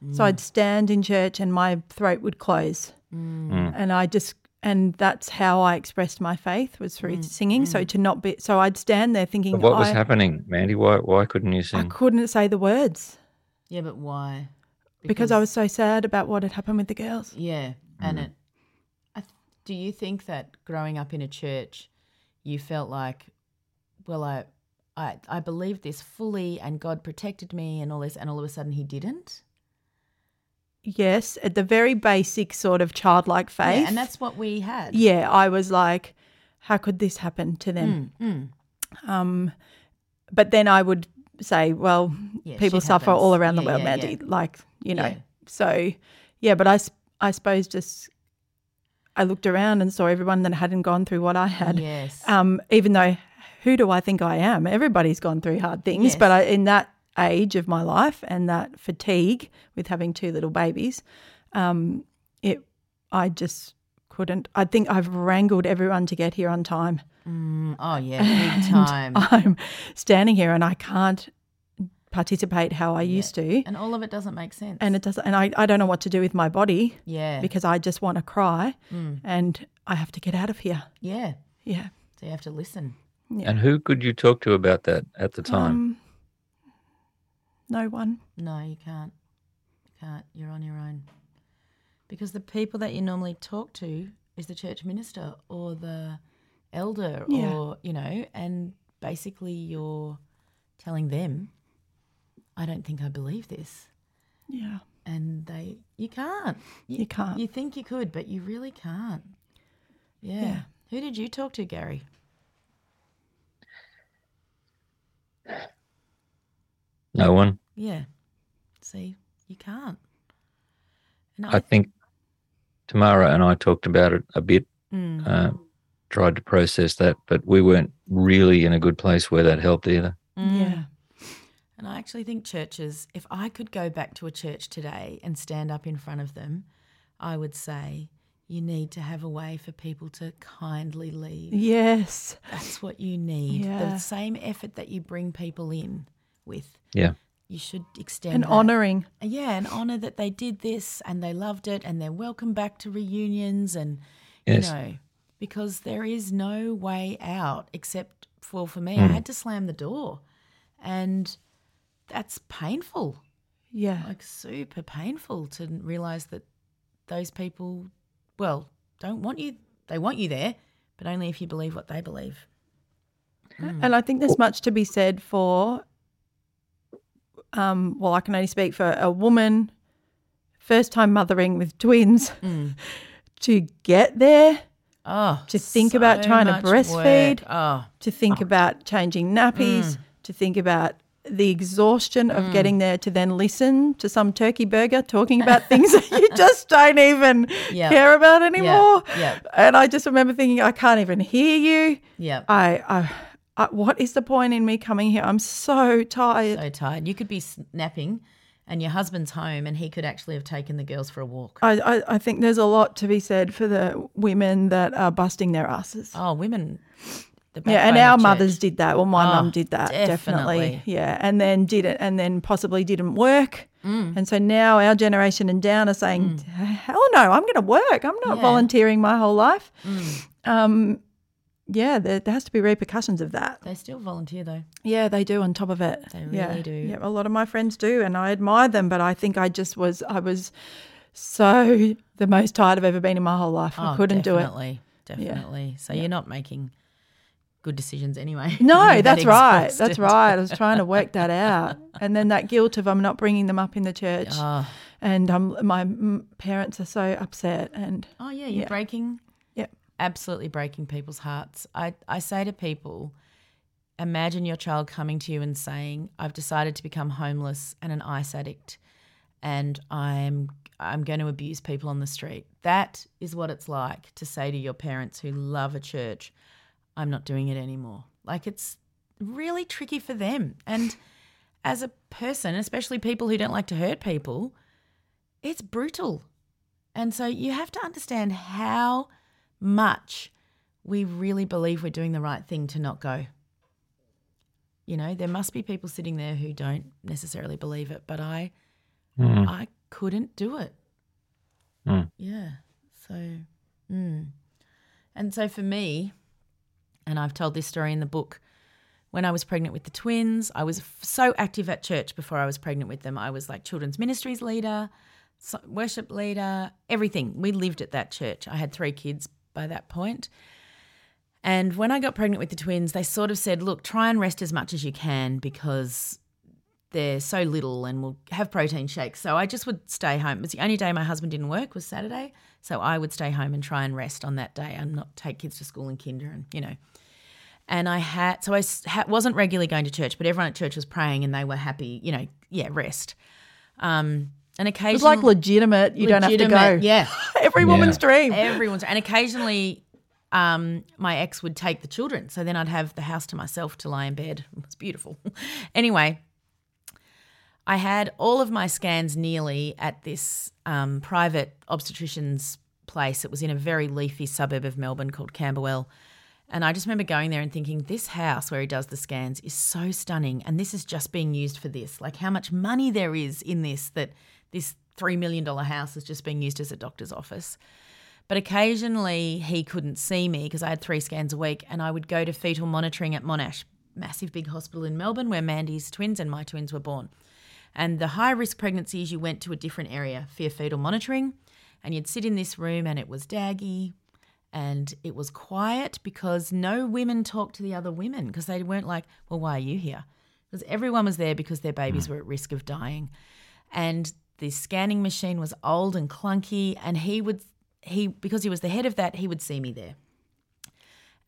Mm. So I'd stand in church and my throat would close. Mm. Mm. And I just, and that's how I expressed my faith was through Mm, singing. So to not be, so I'd stand there thinking, But what was I, happening, Mandy? Why why couldn't you sing? I couldn't say the words Yeah, but why? because I was so sad about what had happened with the girls. Yeah, and it. I do you think that growing up in a church, you felt like, well, I, I, I believed this fully, and God protected me, and all this, and all of a sudden He didn't. Yes, at the very basic sort of childlike faith. Yeah, and that's what we had. yeah, I was like, how could this happen to them? Mm, mm. Um, but then I would say, well, Yeah, people suffer all happens. around the world, yeah, Mandy. yeah. Like, you know, Yeah. so yeah, but I, I suppose just I looked around and saw everyone that hadn't gone through what I had. Yes. Um, even though, who do I think I am? Everybody's gone through hard things, but I, in that age of my life and that fatigue with having two little babies, um, it, I just couldn't. I think I've wrangled everyone to get here on time. Mm, oh yeah, big time. I'm standing here and I can't participate how I used to. and all of it doesn't make sense. And it doesn't, and I, I don't know what to do with my body yeah, because I just want to cry Mm. and I have to get out of here. yeah. Yeah. So you have to listen. Yeah. And who could you talk to about that at the time? Um, no one. No, you can't. You can't. You're on your own. Because the people that you normally talk to is the church minister or the elder Yeah. or, you know, and basically you're telling them, I don't think I believe this. Yeah. And they, you can't. You can't. You think you could, but you really can't. Yeah. Yeah. Who did you talk to, Garry? No one. Yeah. See, you can't. And I think Tamara and I talked about it a bit, Mm. uh, tried to process that, but we weren't really in a good place where that helped either. Mm. Yeah. And I actually think churches, if I could go back to a church today and stand up in front of them, I would say, you need to have a way for people to kindly leave. Yes. That's what you need. Yeah. The same effort that you bring people in with, Yeah. you should extend And that. honouring. Yeah, and honour that they did this and they loved it and they're welcome back to reunions and Yes. you know, because there is no way out except for for me, I Mm. had to slam the door. And that's painful. Yeah. Like super painful to realise that those people well, don't want you they want you there, but only if you believe what they believe. Mm. And I think there's much to be said for, um, well, I can only speak for a woman, first time mothering with twins, Mm. to get there, Oh, to think about trying to breastfeed. Oh, to think about changing nappies, Mm. to think about the exhaustion of getting there to then listen to some turkey burger talking about things that you just don't even Yep. care about anymore. yep. And I just remember thinking, I can't even hear you. Yep. I, I, I, what is the point in me coming here? I'm so tired. so tired. You could be napping and your husband's home and he could actually have taken the girls for a walk. I, I, I think there's a lot to be said for the women that are busting their asses. Oh, women. yeah, and our mothers did that. Well, my Oh, mum did that definitely. definitely. Yeah, and then did it, and then possibly didn't work. Mm. And so now our generation and down are saying, "Hell no, I'm going to work. I'm not Yeah. volunteering my whole life." Mm. Um, yeah, there, there has to be repercussions of that. They still volunteer though. Yeah, they do on top of it. They really yeah. do. Yeah, a lot of my friends do, and I admire them. But I think I just was, I was so the most tired I've ever been in my whole life. I Oh, couldn't do it. definitely, Definitely. So you're not making good decisions anyway. No, You're that that's right. That's right. I was trying to work that out, and then that guilt of I'm not bringing them up in the church, Oh. and um, my parents are so upset. And Oh yeah, you're Yeah. breaking. Absolutely breaking people's hearts. I, I say to people, imagine your child coming to you and saying, I've decided to become homeless and an ice addict and I'm I'm going to abuse people on the street. That is what it's like to say to your parents who love a church, I'm not doing it anymore. Like it's really tricky for them. And as a person, especially people who don't like to hurt people, it's brutal. And so you have to understand how much we really believe we're doing the right thing to not go. You know, there must be people sitting there who don't necessarily believe it, but I Mm. I couldn't do it. Mm. Yeah. So, mm. and so for me, and I've told this story in the book, when I was pregnant with the twins, I was f- so active at church before I was pregnant with them. I was like children's ministries leader, worship leader, everything. We lived at that church. I had three kids by that point. And when I got pregnant with the twins, they sort of said, look, try and rest as much as you can because they're so little and we'll have protein shakes. So I just would stay home. It was the only day my husband didn't work was Saturday. So I would stay home and try and rest on that day and not take kids to school and kinder and, you know. And I had, so I wasn't regularly going to church, but everyone at church was praying and they were happy, you know, yeah, rest. Um, and occasionally. It's like legitimate. You don't have to go. Yeah. Every woman's dream. Everyone's and occasionally um, my ex would take the children. So then I'd have the house to myself to lie in bed. It was beautiful. anyway, I had all of my scans nearly at this um, private obstetrician's place. It was in a very leafy suburb of Melbourne called Camberwell. And I just remember going there and thinking, this house where he does the scans is so stunning. And this is just being used for this. Like how much money there is in this that this $3 million house is just being used as a doctor's office. But occasionally he couldn't see me because I had three scans a week and I would go to fetal monitoring at Monash, massive big hospital in Melbourne where Mandy's twins and my twins were born. And the high risk pregnancies, you went to a different area for your fetal monitoring and you'd sit in this room and it was daggy and it was quiet because no women talked to the other women because they weren't like, well, why are you here? Because everyone was there because their babies hmm. were at risk of dying. And the scanning machine was old and clunky and he would he because he was the head of that, he would see me there.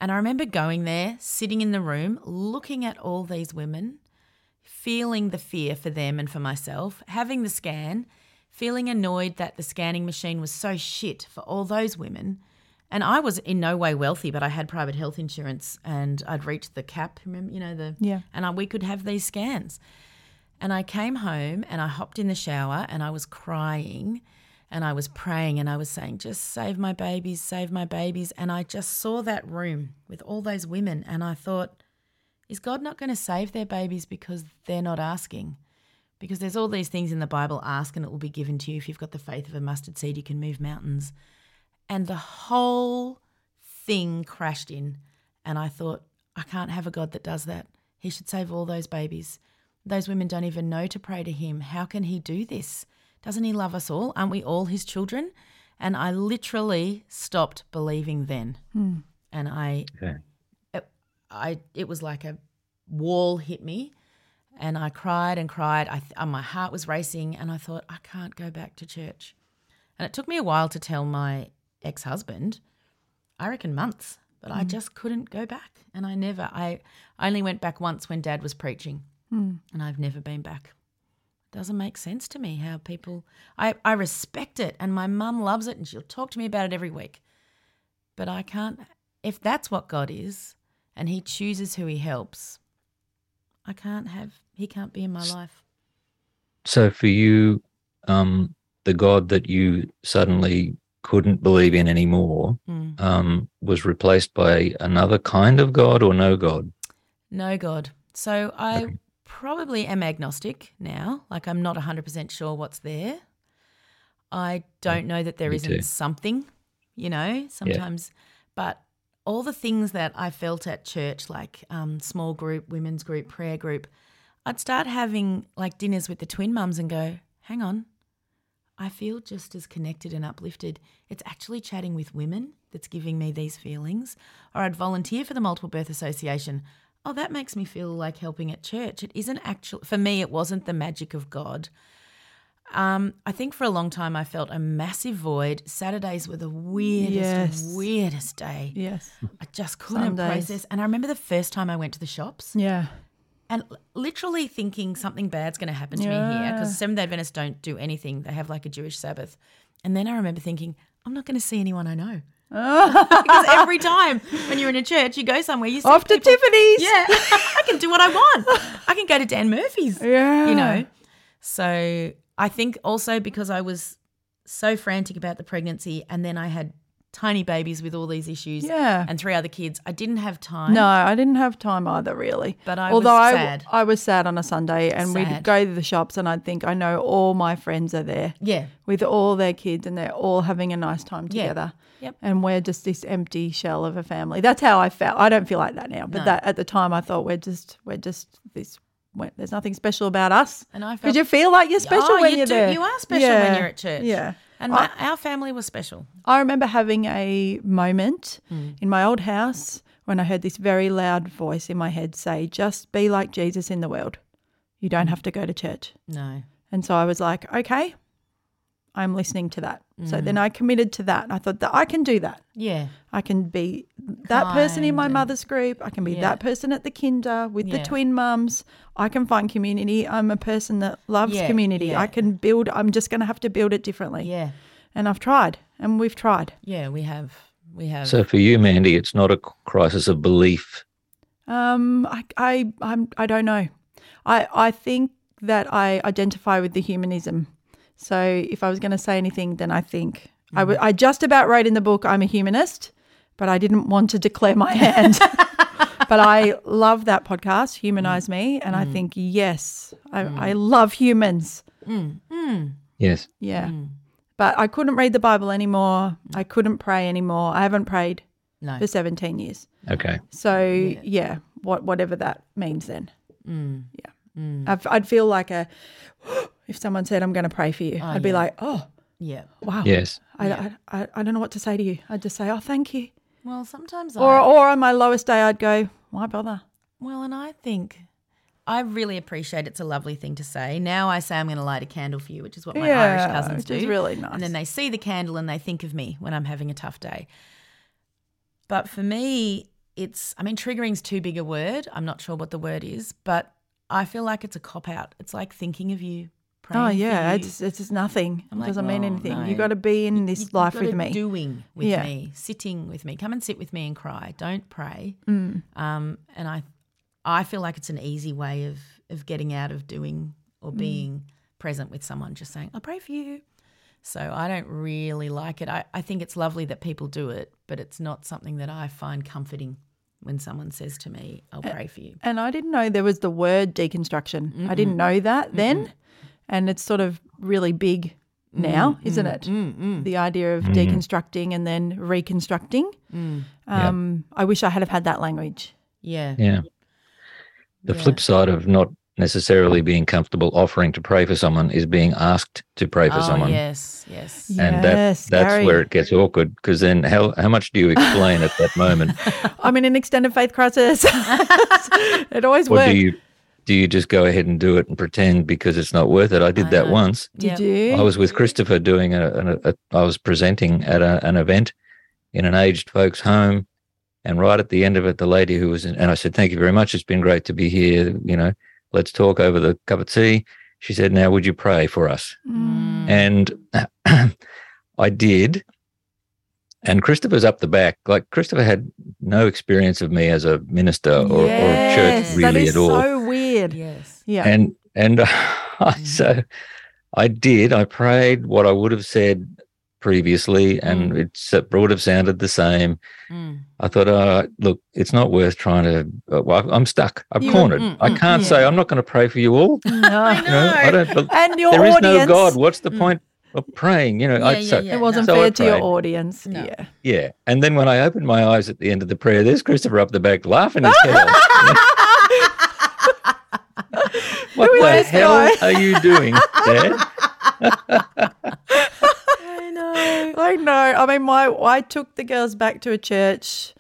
And I remember going there, sitting in the room, looking at all these women, feeling the fear for them and for myself, having the scan, feeling annoyed that the scanning machine was so shit for all those women. And I was in no way wealthy, but I had private health insurance and I'd reached the cap, remember, you know, the Yeah. and I, we could have these scans. And I came home and I hopped in the shower and I was crying and I was praying and I was saying, just save my babies, save my babies. And I just saw that room with all those women and I thought, is God not going to save their babies because they're not asking? Because there's all these things in the Bible ask and it will be given to you. If you've got the faith of a mustard seed, you can move mountains. And the whole thing crashed in. And I thought, I can't have a God that does that. He should save all those babies. Those women don't even know to pray to Him. How can He do this? Doesn't He love us all? Aren't we all His children? And I literally stopped believing then. Hmm. And I, Okay. it, I, it was like a wall hit me, and I cried and cried. I, th- my heart was racing, and I thought I can't go back to church. And it took me a while to tell my ex-husband. I reckon months, but I just couldn't go back, and I never. I I only went back once when Dad was preaching, Hmm. and I've never been back. It doesn't make sense to me how people. I I respect it, and my mum loves it, and she'll talk to me about it every week. But I can't. If that's what God is, and He chooses who He helps, I can't have. He can't be in my life. So for you, um, the God that you suddenly couldn't believe in anymore Mm. um, was replaced by another kind of God or no God? No God. So I probably am agnostic now. Like I'm not 100% sure what's there. I don't know that there too. something, you know, sometimes. But all the things that I felt at church, like um, small group, women's group, prayer group, I'd start having like dinners with the twin mums and go, hang on, I feel just as connected and uplifted. It's actually chatting with women that's giving me these feelings. Or I'd volunteer for the Multiple Birth Association. Oh, that makes me feel like helping at church. It isn't actual for me. It wasn't the magic of God. Um, I think for a long time I felt a massive void. Saturdays were the weirdest, Yes. weirdest day. Yes. I just couldn't process. And I remember the first time I went to the shops Yeah. and literally thinking something bad's going to happen to me here because Seventh day Adventists don't do anything. They have like a Jewish Sabbath. And then I remember thinking, I'm not going to see anyone I know. Because every time when you're in a church, you go somewhere, you see Off to people- Tiffany's. Yeah, I can do what I want. I can go to Dan Murphy's. Yeah. you know. So I think also because I was so frantic about the pregnancy, and then I had tiny babies with all these issues, Yeah. and three other kids, I didn't have time. No, I didn't have time either, really. But I Although was sad. I was sad on a Sunday, and we'd go to the shops, and I'd think, I know all my friends are there. Yeah. With all their kids, and they're all having a nice time Yeah. together. Yep. And we're just this empty shell of a family. That's how I felt. I don't feel like that now, but No. that at the time, I thought we're just we're just this. There's nothing special about us. And I Did you feel like you're oh, special oh, when you you're do. there? You are special when you're at church. Yeah. And I- our family was special. I remember having a moment Hmm. in my old house when I heard this very loud voice in my head say, just be like Jesus in the world. You don't Hmm. have to go to church. No. And so I was like, okay, I'm listening to that. So then I committed to that. And I thought that I can do that. Yeah. I can be that person in my and- mother's group. I can be Yeah. that person at the kinder with the twin mums. I can find community. I'm a person that loves Yeah, community. yeah. I can build, I'm just going to have to build it differently. Yeah. And I've tried and we've tried. Yeah, we have. We have. So for you, Mandy, it's not a crisis of belief. Um, I, I, I'm, I don't know. I, I think that I identify with the humanism. So if I was going to say anything, then I think I mm-hmm. w- I just about wrote in the book I'm a humanist, but I didn't want to declare my hand. but I love that podcast, Humanize mm. Me, and I mm. think yes, I, mm. I love humans. Yes. Yeah, but I couldn't read the Bible anymore. I couldn't pray anymore. I haven't prayed no. for 17 years. Okay. So yeah, what whatever that means then. Mm. Yeah, I'd, I'd feel like a if someone said I'm going to pray for you, ah, I'd be like, oh Yeah. wow, Yes. I, I, I I don't know what to say to you. I'd just say, oh thank you. Well, sometimes Or I. or on my lowest day, I'd go, why bother? Well, and I think I really appreciate it's a lovely thing to say. Now I say I'm going to light a candle for you, which is what my Irish cousins which do. is really nice. And then they see the candle and they think of me when I'm having a tough day. But for me, it's, I mean, triggering's too big a word. I'm not sure what the word is, but I feel like it's a cop out. It's like thinking of you. Praying Oh yeah, it's it's just nothing. I'm it like, doesn't mean well, anything. no. You got to be in this You- you've life with me. Doing with Yeah. me, sitting with me. Come and sit with me and cry. Don't pray. Mm. Um, and I, I feel like it's an easy way of of getting out of doing Mm. or being present with someone. Just saying, I'll pray for you. So I don't really like it. I, I think it's lovely that people do it, but it's not something that I find comforting when someone says to me, "I'll pray for you." And I didn't know there was the word deconstruction. I didn't know that then. And it's sort of really big now, mm, isn't mm, it? Mm, the idea of deconstructing and then reconstructing. Um, I wish I had have had that language. Yeah. Yeah. The flip side of not necessarily being comfortable offering to pray for someone is being asked to pray for Oh someone. yes, yes. And that, that's Garry. where it gets awkward because then how, how much do you explain at that moment? I'm in an extended faith crisis. it always or works. do you do you just go ahead and do it and pretend because it's not worth it? I did I that know. once. Did Yep. you? I was with Christopher doing a, a, a I was presenting at a, an event in an aged folks home, and right at the end of it, the lady who was in, and I said, "Thank you very much. It's been great to be here. You know, let's talk over the cup of tea." She said, "Now, would you pray for us?" Mm. And I did. And Christopher's up the back. Like Christopher had no experience of me as a minister or, or Yes, church really is at all so weird. Yes. Yeah. and and so I did. I prayed what I would have said previously, and it s- would have sounded the same. Mm. I thought, oh, look, it's not worth trying to. uh, Well, I'm stuck. I'm You- cornered. mm, I mm, can't yeah. say I'm not going to pray for you all. You No. know, I don't. And your there is audience. no God. What's the point of praying? You know, I, Yeah, so, yeah, yeah. It wasn't so fair to your prayed. audience. No. Yeah. Yeah, and then when I opened my eyes at the end of the prayer, there's Christopher up the back laughing his head off. What Who is the hell guy? are you doing, Dad? I know. I know. I mean, my I took the girls back to a church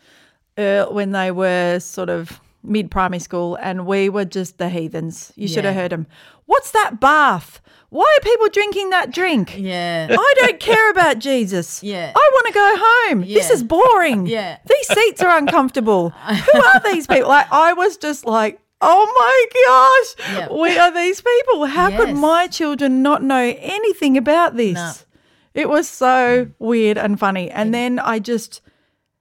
uh, when they were sort of mid primary school, and we were just the heathens. You should have heard them. What's that bath? Why are people drinking that drink? Yeah. I don't care about Jesus. Yeah. I want to go home. This is boring. Yeah. These seats are uncomfortable. Who are these people? Like I was just like, oh my gosh, we are these people. How could my children not know anything about this? No. It was so weird and funny. And then I just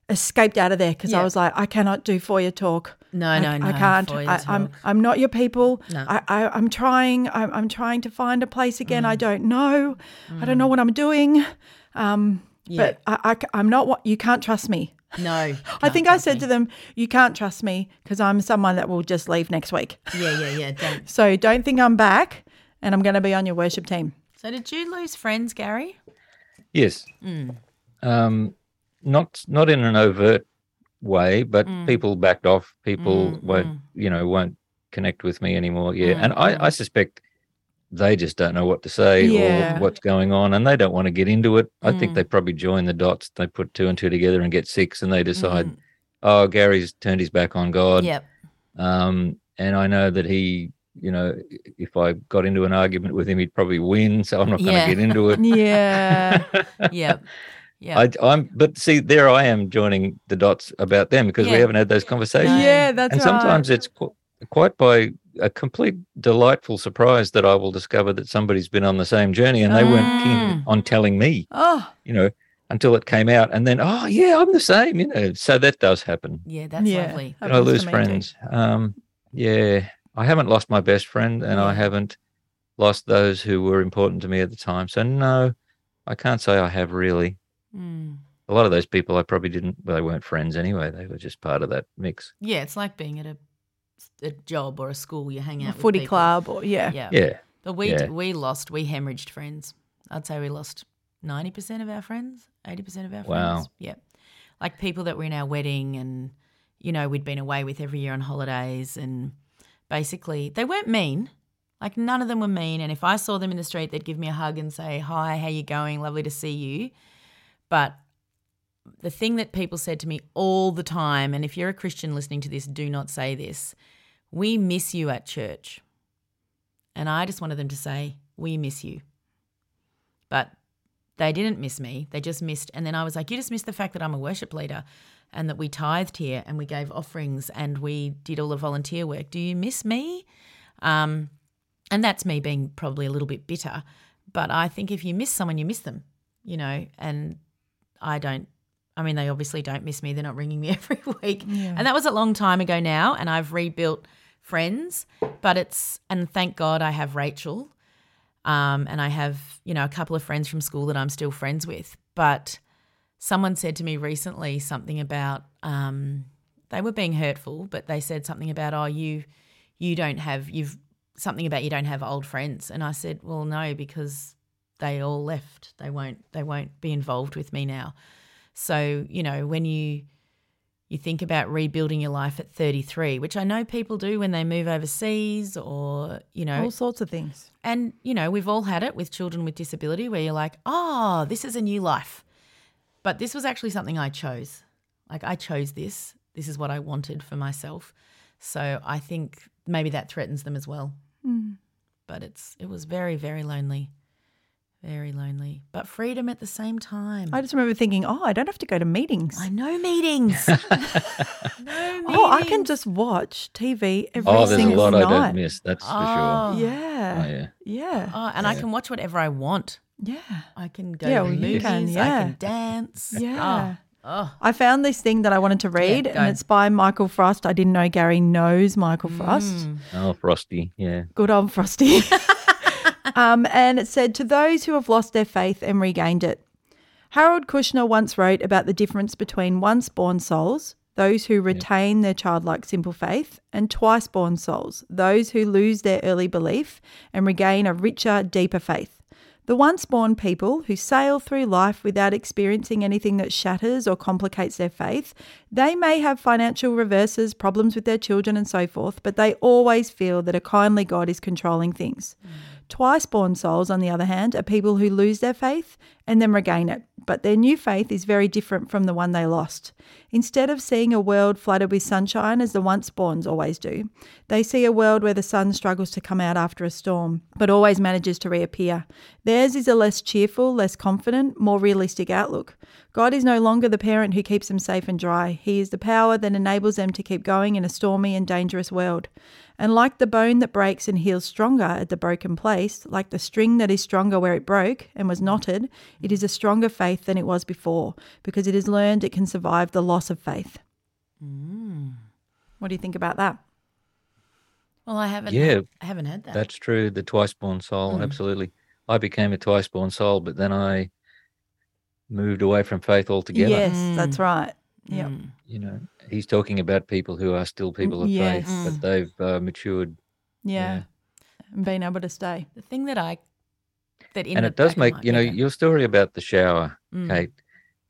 escaped out of there because I was like, I cannot do FOIA talk. No, I, no, I can't. I, I'm. I'm not your people. No. I, I I'm trying. I'm, I'm trying to find a place again. Mm. I don't know. I don't know what I'm doing. Um, Yeah. but I, I am not what you can't trust me. No. I think I said to them, you can't trust me because I'm someone that will just leave next week. Yeah, yeah, yeah. Don't. So don't think I'm back and I'm going to be on your worship team. So did you lose friends, Garry? Yes. Mm. Um, not not in an overt way, but Mm. people backed off. People Mm, won't, mm. you know, won't connect with me anymore. Yeah, Mm, and I, I suspect they just don't know what to say Yeah. or what's going on, and they don't want to get into it. I think Mm. they probably join the dots. They put two and two together and get six, and they decide, Mm. oh, Garry's turned his back on God. Yep. Um, and I know that he, you know, if I got into an argument with him, he'd probably win. So I'm not going to get into it. Yeah. Yep. Yep. I, I'm, but see, there I am joining the dots about them because Yeah. we haven't had those conversations. yeah, that's and right. sometimes it's qu- quite by a complete delightful surprise that I will discover that somebody's been on the same journey and they weren't keen Mm. on telling me, Oh, you know, until it came out. And then, oh, yeah, I'm the same, you know. So that does happen. yeah, that's yeah. lovely. But I lose me friends. Um, yeah, I haven't lost my best friend and I haven't lost those who were important to me at the time. So, no, I can't say I have really. Mm. A lot of those people I probably didn't, well, they weren't friends anyway. They were just part of that mix. Yeah, it's like being at a a job or a school. You hang A out with footy people. club or yeah. Yeah. Yeah. But we Yeah. d we lost. We hemorrhaged friends. I'd say we lost ninety percent of our friends, eighty percent of our Wow. friends. Yeah, like people that were in our wedding, and you know we'd been away with every year on holidays, and basically they weren't mean. Like none of them were mean. And if I saw them in the street, they'd give me a hug and say, "Hi, how you going? Lovely to see you." But the thing that people said to me all the time, and if you're a Christian listening to this, do not say this. We miss you at church. And I just wanted them to say, We miss you. But they didn't miss me. They just missed. And then I was like, You just missed the fact that I'm a worship leader and that we tithed here and we gave offerings and we did all the volunteer work. Do you miss me? Um, and that's me being probably a little bit bitter. But I think if you miss someone, you miss them, you know, and I don't. I mean, they obviously don't miss me. They're not ringing me every week. And that was a long time ago now. And I've rebuilt friends, but it's, and thank God I have Rachel. Um, and I have, you know, a couple of friends from school that I'm still friends with. But someone said to me recently something about, um, they were being hurtful, but they said something about, oh, you, you don't have, you've, something about you don't have old friends. And I said, well, no, because they all left. They won't, they won't be involved with me now. So, you know, when you you think about rebuilding your life at 33, which I know people do when they move overseas or, you know, All sorts of things. and you know, we've all had it with children with disability where you're like, "Oh, this is a new life." But this was actually something I chose. Like I chose this. This is what I wanted for myself. So I think maybe that threatens them as well. Mm. But it's it was very very lonely. Very lonely, but freedom at the same time. I just remember thinking, oh, I don't have to go to meetings. I know meetings. no Oh, I can just watch TV every Oh, there's a single lot I don't miss. That's for Oh. sure. Ah. Yeah. Oh, yeah. Yeah. Oh, and I can watch whatever I want. Yeah. I can go Yeah, to well, movies. can, I yeah. can dance. Yeah. Oh, I found this thing that I wanted to read, go. and it's by Michael Frost. I didn't know Garry knows Michael mm. Frost. Mm. Oh, Frosty. Yeah. Good old Frosty. um, and it said, To those who have lost their faith and regained it. Harold Kushner once wrote about the difference between once born souls, those who retain their childlike simple faith, and twice born souls, those who lose their early belief and regain a richer, deeper faith. The once born people who sail through life without experiencing anything that shatters or complicates their faith, they may have financial reverses, problems with their children, and so forth, but they always feel that a kindly God is controlling things. Twice born souls, on the other hand, are people who lose their faith and then regain it, but their new faith is very different from the one they lost. Instead of seeing a world flooded with sunshine as the once borns always do, they see a world where the sun struggles to come out after a storm, but always manages to reappear. Theirs is a less cheerful, less confident, more realistic outlook. God is no longer the parent who keeps them safe and dry. He is the power that enables them to keep going in a stormy and dangerous world. And like the bone that breaks and heals stronger at the broken place, like the string that is stronger where it broke and was knotted, it is a stronger faith than it was before because it has learned it can survive the loss of faith. What do you think about that? Well, I haven't. Yeah, had- I haven't had that. That's true. The twice born soul, Mm. absolutely. I became a twice born soul, but then I moved away from faith altogether. Yes, that's right. Yeah. Mm. You know, he's talking about people who are still people of yes. faith, but they've uh, matured. Yeah. And being able to stay. The thing that I that in and it does make, you know, yeah. your story about the shower, Mm. Kate.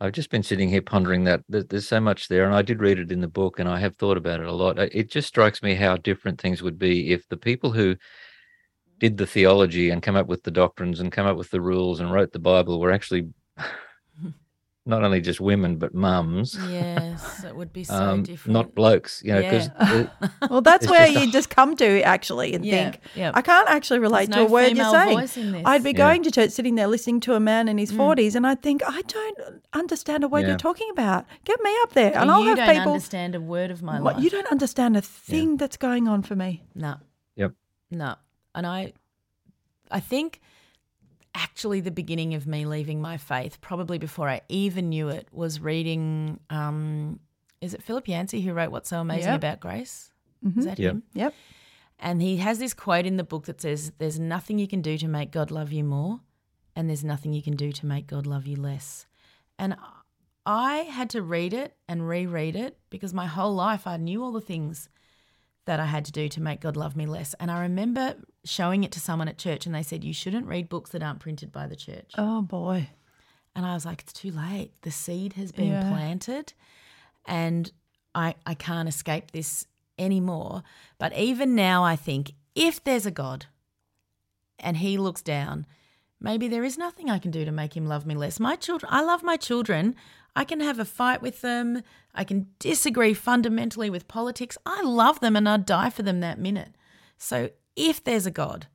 I've just been sitting here pondering that. There- There's so much there, and I did read it in the book, and I have thought about it a lot. It just strikes me how different things would be if the people who did the theology and come up with the doctrines and come up with the rules and wrote the Bible were actually not only just women but mums, Yes, it would be so um, different. not blokes. You know, because Well, that's where just a- you just come to actually and Yeah, think, yeah. I can't actually relate There's to a word you're saying. voice in this. I'd be Yeah. going to church, sitting there listening to a man in Mm. his 40s, and I'd think, I don't understand a word Yeah. you're talking about. Get me up there. And Well, I'll you have don't people. understand a word of my What, life. you don't understand a thing that's going on for me. No, Yep. no, and I, I think, actually, the beginning of me leaving my faith, probably before I even knew it, was reading. Um, is it Philip Yancey who wrote "What's So Amazing Yep. About Grace"? Mhm. Is that Yep. him? Yep. And he has this quote in the book that says, There's nothing you can do to make God love you more, and there's nothing you can do to make God love you less. And I had to read it and reread it because my whole life I knew all the things that I had to do to make God love me less. And I remember showing it to someone at church, and they said, You shouldn't read books that aren't printed by the church. Oh, boy. And I was like, It's too late. The seed has been Yeah. planted, and I, I can't escape this anymore. But even now, I think if there's a God and he looks down, maybe there is nothing I can do to make him love me less. My children, I love my children. I can have a fight with them. I can disagree fundamentally with politics. I love them and I'd die for them that minute. So if there's a God,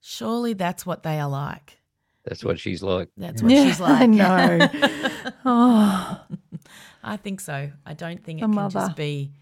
surely that's what they are like. that's what she's like. That's what Yeah, she's like. I know. oh, I think so. I don't think it A can mother. just be.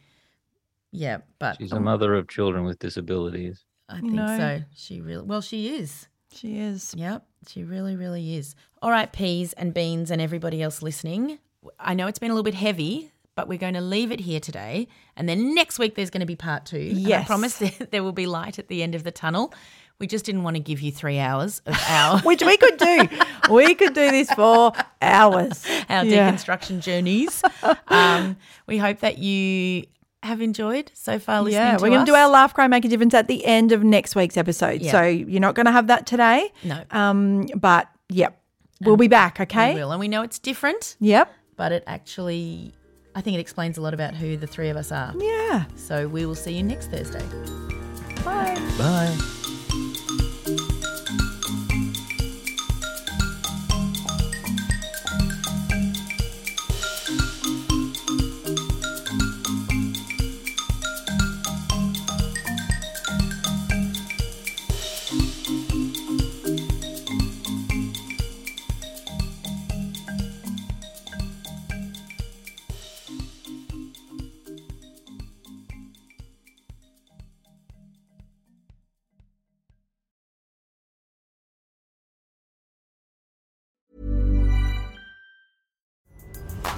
Yeah, but She's a mother of children with disabilities. I think know. so. She really well, she is. she is. Yep, she really, really is. All right, peas and beans and everybody else listening. I know it's been a little bit heavy, but we're going to leave it here today. And then next week there's going to be part two. And I Yes. promise there will be light at the end of the tunnel. We just didn't want to give you three hours of our Which we could do. we could do this for hours. our Yeah. deconstruction journeys. um, we hope that you have enjoyed so far listening Yeah, we're going to do our laugh, cry, make a difference at the end of next week's episode. Yeah. So you're not going to have that today. No. Um, but yep, we'll be back. Okay. We will. And we know it's different, Yep. but it actually, I think it explains a lot about who the three of us are. Yeah. So we will see you next Thursday. Bye. Bye.